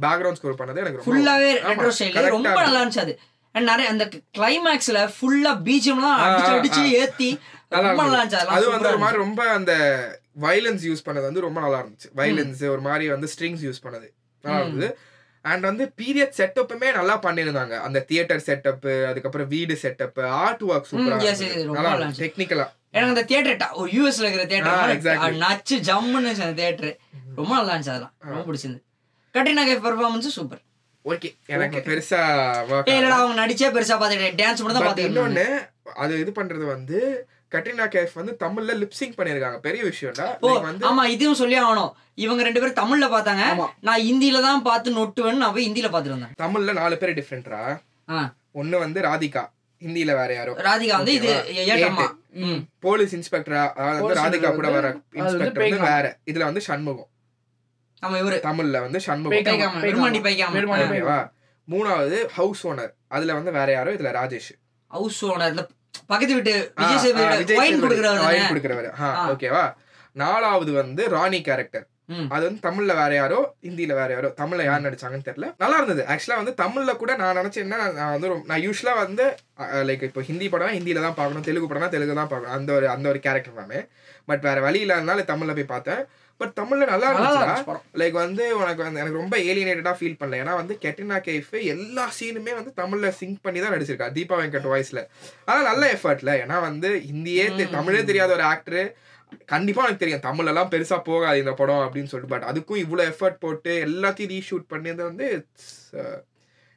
பேக்ரவுண்ட் ஸ்கோர் பண்ணது எனக்கு ரொம்ப ஃபுல்லாவே ரெட்ரோ ஸ்டைல் correct ஆ ரொம்ப. நல்லா இருந்துச்சு அது. And நிறைய அந்த கிளைமேக்ஸ்ல ஃபுல்லா பீஜம்லாம் அடிச்சு அடிச்சு. ஏத்தி ரொம்ப நல்லா இருந்துச்சு. அது வந்து ஒரு மாதிரி ரொம்ப அந்த வயலன்ஸ் யூஸ் பண்ணது வந்து ரொம்ப நல்லா இருந்துச்சு. வயலன்ஸ் ஒரு மாதிரி வந்து ஸ்ட்ரிங்ஸ் யூஸ் பண்ணது. நல்லா. இருந்தது. அண்ட் வந்து பீரியட் செட்டப்புமே நல்லா பண்ணியிருந்தாங்க அந்த தியேட்டர் செட்டப் அதுக்கப்புறம் வீடு செட்டப் ஆர்ட் ஒர்க் சூப்பரா yes, yes, ரொம்ப நல்லா நல்லா இருந்துச்சு. டெக்னிக்கலா எனக்கு அந்த தியேட்டர் யூஎஸ்ல இருக்கிற தியேட்டர். நச்சு ஜம்முன்னு அந்த தியேட்டர் ரொம்ப நல்லா இருந்துச்சு அதெல்லாம். ரொம்ப பிடிச்சிருந்து கட்டினா கை பெர்ஃபார்மன்ஸ் சூப்பர் ஓகே எனக்கு பெருசா இல்லடா. அவங்க நடிச்சே பெருசா பாத்துக்கிட்டேன் டான்ஸ் மட்டும் தான் இன்னொன்னு அது இது பண்றது வந்து கட்ரினா கேஃப் வந்து தமிழ்ல லிப்சிங் பண்ணிருக்காங்க பெரிய விஷயம்டா. வந்து ஆமா இதுவும் சொல்லி ஆகணும். இவங்க ரெண்டு பேரும் தமிழ்ல பார்த்தாங்க. நான் ஹிந்தில தான் பார்த்து நொட்டுவேன்னு நான் போய் ஹிந்தில பார்த்துட்டு வந்தேன். தமிழ்ல நாலு பேர் டிஃப்ரெண்ட்ரா ஒண்ணு வந்து ராதிகா. ஹிந்தில வேற யாரோ. ராதிகா வந்து இது போலீஸ் இன்ஸ்பெக்டரா? அதாவது ராதிகா கூட வர இன்ஸ்பெக்டர் வந்து. வேற. இதுல வந்து சண்முகம். ஆமா இவரு. தமிழ்ல வந்து சண்முகம். மூணாவது ஹவுஸ் ஓனர் அதுல வந்து வேற யாரோ? இதுல ராஜேஷ். ஹவுஸ் ஓனர் பக்கத்து வீட்டு விஜய் சேதுபதி ஒயின். கொடுக்குறவர்? கொடுக்குறவரு. ஓகேவா நாலாவது வந்து ராணி கேரக்டர். அது வந்து தமிழ்ல வேற யாரோ ஹிந்தில வேற யாரோ தமிழ்ல யார் நடிச்சாங்கன்னு தெரியல நல்லா இருந்தது ஆக்சுவலா வந்து தமிழ்ல கூட நான் நினைச்சேன் என்ன நான் வந்து நான் யூஸ்வலா வந்து லைக் இப்போ ஹிந்தி படம் ஹிந்தில தான் பார்க்கணும் தெலுங்கு படம் தெலுங்கு தான் பார்க்கணும் அந்த ஒரு அந்த ஒரு கேரக்டர் நானு பட் வேற வழி இல்லாதனால தமிழ்ல போய் பார்த்தேன் பட் தமிழ்ல நல்லா இருந்துச்சு லைக் வந்து உனக்கு வந்து எனக்கு ரொம்ப ஏலியனேட்டடா ஃபீல் பண்ணல. ஏன்னா வந்து கெட்டினா கேஃப் எல்லா சீனுமே வந்து தமிழ்ல சிங்க் பண்ணி தான் நடிச்சிருக்கா. தீபா வெங்கட் வாய்ஸ்ல ஆனா நல்ல எஃபர்ட்ல ஏன்னா வந்து ஹிந்தியே. தமிழே தெரியாத ஒரு ஆக்டர் கண்டிப்பா எனக்கு தெரியும். தமிழ் எல்லாம் பெருசா போகாது இந்த படம் அப்படின்னு சொல்லிட்டு. பட் அதுக்கும் இவ்வளவு எஃபர்ட் போட்டு எல்லாத்தையும் ரீஷூட் பண்ணது வந்து இட்ஸ்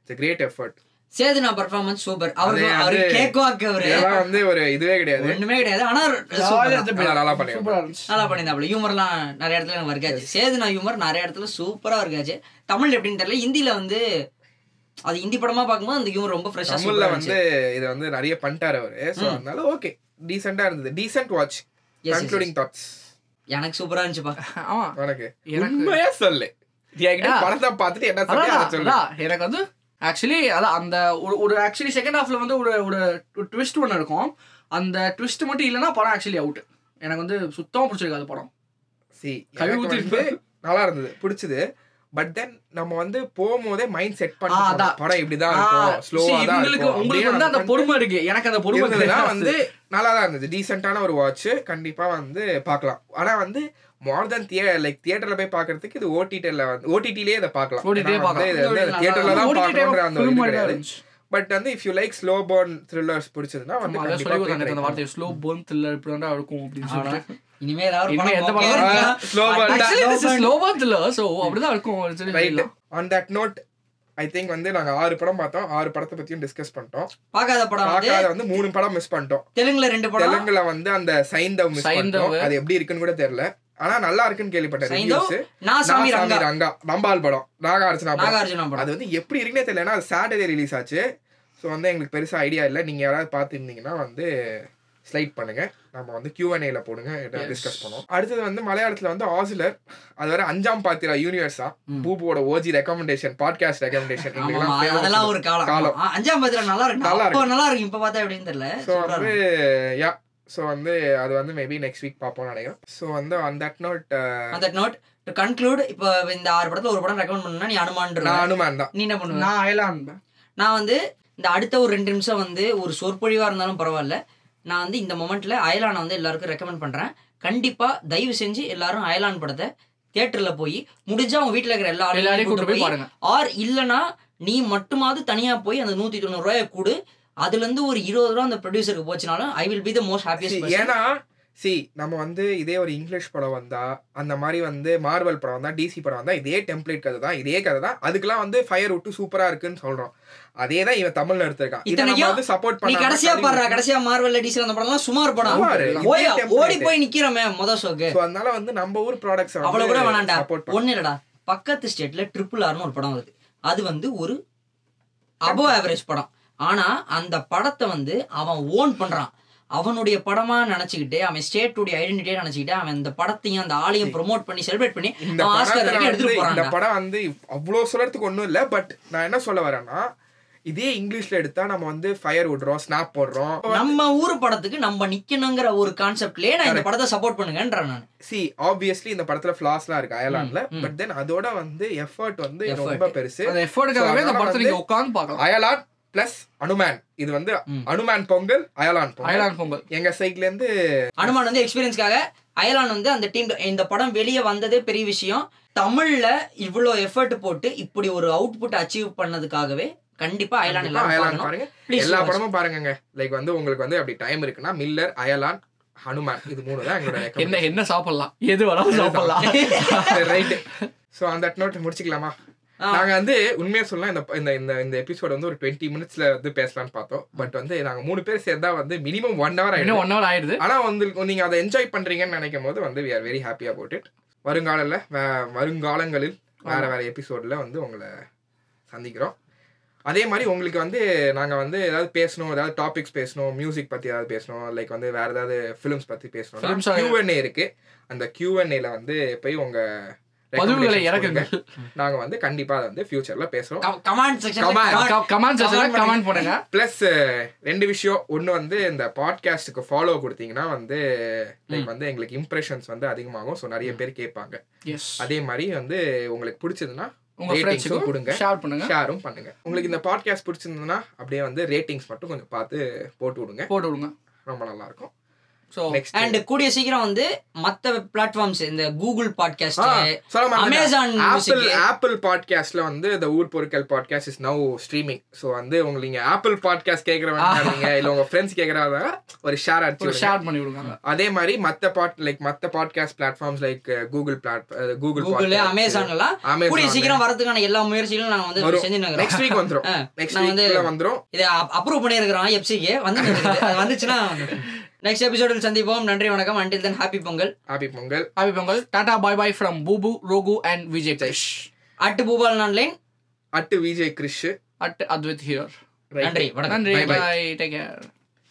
கிரேட் எஃபர்ட் சேதுனா பர்ஃபார்மன்ஸ் சூப்பர் அவரு அவரு அது- கேக் வாக்கு அவரு வந்து ஒரு இதுவே கிடையாது. ஒண்ணுமே கிடையாது. ஆனா. இருந்துச்சு. நல்லா- இருந்துச்சு. பண்ணியிருந்தாப்புல. ஹியூமர்லாம் நிறைய இடத்துல எனக்கு இருக்காச்சு சேதுனா ஹியூமர் நிறைய இடத்துல சூப்பரா இருக்காச்சு தமிழ் எப்படின்னு தெரியல. ஹிந்தில வந்து அது ஹிந்தி படமா பார்க்கும்போது அந்த ஹியூமர் ரொம்ப ஃப்ரெஷ்ஷா தமிழ்ல வந்து இதை வந்து நிறைய பண்ணிட்டாரு அவரு. சோ அதனால ஓகே டீசெண்டா இருந்தது. Decent watch yes. Concluding thoughts எனக்கு சூப்பரா இருந்துச்சுப்பா. ஆமா. எனக்கு- உண்மையா சொல்லு. படத்தை பார்த்துட்டு என்ன சொல்லி. எனக்கு வந்து ஆக்சுவலி அதான் அந்த ஒரு ஒரு ஆக்சுவலி செகண்ட் ஹாஃப்ல வந்து ஒரு ஒரு ட்விஸ்ட் ஒன்று இருக்கும். அந்த ட்விஸ்ட் மட்டும் இல்லைன்னா படம் ஆக்சுவலி அவுட் எனக்கு வந்து சுத்தமாக பிடிச்சிருக்கு அந்த படம். சி கழுவி எனக்கு ஊத்திட்டு வந்து நல்லா இருந்தது பிடிச்சது. பட் தென் நம்ம வந்து போகும்போதே மைண்ட் செட் பண்ணி. படம் இப்படிதான் இருக்கும். ஸ்லோவா தான் உங்களுக்கு இருக்கும் உங்களுக்கு வந்து அந்த பொறுமை இருக்கு. எனக்கு அந்த பொறுமை கிடையாது. வந்து நல்லா தான் இருந்தது டீசென்டான ஒரு வாட்ச் கண்டிப்பா வந்து பார்க்கலாம். ஆனா வந்து மோர் தென் தியே லைக் தியேட்டர்ல போய் பார்க்கிறதுக்கு இது ஓடிடில வந்து ஓடிடிலே இதை பார்க்கலாம். தியேட்டர்ல தான் OTT பார்க்கணுன்ற அந்த இது தான் கிடையாது. பட் வந்து if you like slow burn thrillers பிடிச்சதுன்னா வந்து கண்டிப்பா அந்த. வார்த்தை ஸ்லோ போன் த்ரில்லர் இப்படி தான் இருக்கும் அப்படின்னு சொல்லிட்டு. இனிமே ஏதாவது எந்த படம்? This is slow burn thriller so அப்படிதான் இருக்கும். அப்படின்னு சொல்லி right. On that note I think வந்து நாங்க ஆறு படம் பார்த்தோம். ஆறு படத்தை பத்தியும் டிஸ்கஸ் பண்ணிட்டோம். பார்க்காத படம் வந்து பார்க்காத வந்து மூணு படம் மிஸ் பண்ணிட்டோம். தெலுங்குல ரெண்டு படம். தெலுங்குல வந்து அந்த சைந்தவ் மிஸ். பண்ணிட்டோம். அது எப்படி இருக்குன்னு கூட தெரியல. ஆனா நல்லா இருக்குன்னு கேள்விப்பட்டேன் ரிவ்யூஸ் ரங்கா. நம்பால் படம். நாகார்ஜுனா படம். அது வந்து எப்படி இருக்குன்னே தெரியல ஏன்னா அது சாட்டர்டே ரிலீஸ் ஆச்சு. ஸோ வந்து எங்களுக்கு பெருசா ஐடியா இல்லை. நீங்க யாராவது பார்த்துருந்தீங்கன்னா வந்து ஸ்லைட் பண்ணுங்க. நம்ம வந்து Q&A-ல போடுங்க. டிஸ்கஸ் பண்ணுவோம். அடுத்தது வந்து மலையாளத்துல வந்து ஆசிலர். அது வரை அஞ்சாம் பாத்திரா யூனிவர்ஸா ம். பூபுவோட ஓஜி ரெக்கமெண்டேஷன் பாட்காஸ்ட் ரெக்கமெண்டேஷன் அதெல்லாம் ஒரு காலம். அஞ்சாம் பத்திரம் நல்லா இருக்கு? நல்லா அப்போ நல்லா இருக்கு. இப்ப பார்த்தா எப்படின்னு தெரியல ஸோ வந்து இருக்கு. யா ஸோ வந்து அது வந்து மேபி நெக்ஸ்ட் வீக் பார்ப்போம்னு நினைக்கிறேன். ஸோ வந்து on that note on that note to conclude இப்போ இந்த ஆறு படத்துல ஒரு படம் ரெக்கமெண்ட் பண்ணா நீ அனுமான் நான் அனுமான் தான். நீ என்ன பண்ணுவ? நான் அயலான் நான் வந்து இந்த அடுத்த ஒரு ரெண்டு நிமிஷம் வந்து ஒரு சொற்பொழிவா இருந்தாலும் பரவாயில்ல. நான் வந்து இந்த மொமெண்ட்ல அயலானை வந்து எல்லாருக்கும் ரெக்கமெண்ட் பண்றேன். கண்டிப்பா தயவு செஞ்சு எல்லாரும் அயலான் படத்தை தியேட்டர்ல போய் முடிஞ்சா உங்க வீட்ல இருக்கிற எல்லா எல்லாரையும் கூட்டு போய் ஆர் இல்லனா நீ மட்டுமாவது தனியா போய் அந்த நூத்தி தொண்ணூறு ரூபாயை கூடு. அதுல இருந்து ஒரு இருபது ரூபா அந்த ப்ரொடியூசருக்கு போச்சுனாலும் I will be the most happiest ஏன்னா சி நம்ம வந்து இதே ஒரு இங்கிலீஷ் படம் வந்தா அந்த மாதிரி வந்து மார்வல் படம் வந்தா டிசி படம் வந்தா இதே டெம்ப்ளேட் கதை தான் இதே கதை தான். அதுக்கெல்லாம் வந்து ஃபயர் விட்டு சூப்பரா இருக்குன்னு சொல்றோம். அதே தான் இவன் தமிழ்ல எடுத்திருக்கான். இதை நம்ம வந்து சப்போர்ட் நீ பண்ண கடைசியா பாடுற கடைசியா மார்வல் டிசி அந்த படம்லாம் சுமார் படம். ஓடி போய் நிக்கிறோமே முத ஷோக்கு அதனால வந்து நம்ம ஊர் ப்ராடக்ட்ஸ் அவ்வளவு கூட சப்போர்ட் ஒண்ணு இல்லடா. பக்கத்து ஸ்டேட்ல ட்ரிபிள் ஆர்னு ஒரு படம் வருது. அது வந்து ஒரு அபவ் ஆவரேஜ் படம். ஆனா அந்த படத்தை வந்து அவன் ஓன் பண்றான். அவனுடைய படமா நினைச்சுக்கிட்டு அவன் ஸ்டேட்டுடைய ஐடென்டிட்டியா நினைச்சுக்கிட்டு அவன் இந்த படத்தையும் அந்த ஆளையும் ப்ரோமோட் பண்ணி செலிப்ரேட் பண்ணி இந்த ஆஸ்கர் வரைக்கும் எடுத்துட்டு இந்த போறான் படம் வந்து அவ்வளோ சொல்றதுக்கு ஒன்றும் இல்லை பட் நான் என்ன சொல்ல வரேன்னா இதே இங்கிலீஷ்ல எடுத்தா நம்ம வந்து ஃபயர் விடுறோம் ஸ்னாப் போடுறோம். நம்ம ஊர் படத்துக்கு நம்ம நிக்கணுங்கிற ஒரு கான்செப்ட்லயே நான் இந்த படத்தை சப்போர்ட் பண்ணுங்கன்றேன் நான். சி ஆப்வியஸ்லி இந்த படத்துல ஃபிளாஸ்லாம் இருக்கு அயர்லாண்ட்ல ம். பட் தென் அதோட வந்து எஃபர்ட் வந்து. ரொம்ப பெருசு. அந்த எஃபோர்ட்டுக்காகவே அதனால படத்தை நீங்க உட்கார்ந்து பார்க்கலாம். அயலான் பிளஸ் அனுமேன் இது வந்து. அனுமேன் பொங்கல் அயலான் பொங்கல் அயலான் பொங்கல் எங்க சைட்ல இருந்து அனுமான் வந்து எக்ஸ்பீரியன்ஸ்க்காக அயலான் வந்து அந்த டீம் இந்த படம் வெளியே வந்ததே பெரிய விஷயம். தமிழ்ல இவ்வளோ எஃபர்ட் போட்டு இப்படி ஒரு அவுட்புட் அச்சீவ் பண்ணதுக்காகவே கண்டிப்பா அயலான் அயலான் பாருங்க. எல்லா. படமும் பாருங்கங்க. லைக் வந்து உங்களுக்கு வந்து அப்படி டைம் இருக்குன்னா மில்லர் அயலான் ஹனுமான் இது மூணு தான் எங்களோட என்ன என்ன சாப்பிடலாம்? எது வேணாலும் சாப்பிடலாம். ரைட் ஸோ அந்த நோட் முடிச்சுக்கலாமா. நாங்க வந்து உண்மையா சொல்லலாம் இந்த இந்த இந்த இந்த எபிசோட் வந்து ஒரு டுவெண்ட்டி மினிட்ஸ்ல வந்து பேசலாம்னு பார்த்தோம். பட் வந்து நாங்க மூணு பேர் சேர்ந்தா வந்து மினிமம் ஒன் ஹவர் ஆயிடும் ஒன் ஹவர் ஆயிடுது. ஆனா வந்து நீங்க அதை என்ஜாய் பண்றீங்கன்னு நினைக்கும் போது வந்து we are very happy about it வருங்காலில் வருங்காலங்களில் வேற வேற எபிசோட்ல வந்து உங்களை சந்திக்கிறோம். அதே மாதிரி உங்களுக்கு வந்து நாங்க வந்து ஏதாவது பேசணும் ஏதாவது டாபிக்ஸ் பேசணும் மியூசிக் பத்தி ஏதாவது பேசணும் லைக் வந்து வேற ஏதாவது ஃபிலிம்ஸ் பத்தி பேசணும் Films ஆ- Q&A இருக்கு. அந்த Q&A-ல வந்து போய் உங்க பதிவுகளை கொடுங்க. நாங்க வந்து கண்டிப்பா அதை வந்து ஃபியூச்சர்ல பேசுறோம். Comment section. கமெண்ட் செக்ஷன்ல கமெண்ட் பண்ணுங்க பிளஸ் ரெண்டு விஷயம். ஒன்று வந்து இந்த பாட்காஸ்ட்டுக்கு ஃபாலோ கொடுத்தீங்கன்னா வந்து லைக் வந்து எங்களுக்கு இம்ப்ரெஷன்ஸ் வந்து அதிகமாகும். ஸோ நிறைய பேர் கேட்பாங்க. எஸ் அதே மாதிரி வந்து உங்களுக்கு பிடிச்சதுன்னா உங்க ரேட்டிங்ஸும் ஃப்ரெண்ட்ஸுக்கு கொடுங்க. ஷேர் பண்ணுங்க. ஷேரும் பண்ணுங்க. உங்களுக்கு இந்த பாட்காஸ்ட் பிடிச்சிருந்ததுன்னா அப்படியே வந்து ரேட்டிங்ஸ் மட்டும் கொஞ்சம் பார்த்து போட்டு விடுங்க. போட்டு விடுங்க. ரொம்ப நல்லா இருக்கும். ஸோ அண்ட் கூடிய சீக்கிரம் வந்து மத்த பிளாட்ஃபார்ம்ஸ் இந்த Google podcast Amazon Apple. Apple பாட்காஸ்ட்ல வந்து இந்த ஊர் பொருட்கள் podcast is now streaming so வந்து உங்களுக்கு நீங்க ஆப்பிள் பாட்காஸ்ட் கேட்கறவங்க இருந்தீங்க இல்ல உங்க ஃப்ரெண்ட்ஸ் கேட்கறவங்க ஒரு ஷேர் அடிச்சு. ஷேர் பண்ணி விடுங்க. அதே மாதிரி மத்த பாட் லைக் மத்த podcast platforms like Google plat Google Google Amazon எல்லாம் கூடிய சீக்கிரம் வரதுக்கான எல்லா முயற்சிகளும் நாங்க வந்து. செஞ்சுட்டு நெக்ஸ்ட் வீக் வந்துரும். நெக்ஸ்ட் வீக்ல வந்துரும். இதை அப்ரூவ் பண்ணியிருக்கிறோம் எப்சிக்கு வந்து வந்துச்சுன்னா நெக்ஸ்ட் எபிசோடில் சந்திப்போம். நன்றி வணக்கம். Until then happy Pongal. Happy Pongal. Happy Pongal. Tata bye bye from Boobu Rogu and Vijay Krish at Bhupal online at Vijay Krish at Advith here. நன்றி வணக்கம். நன்றி. Bye take care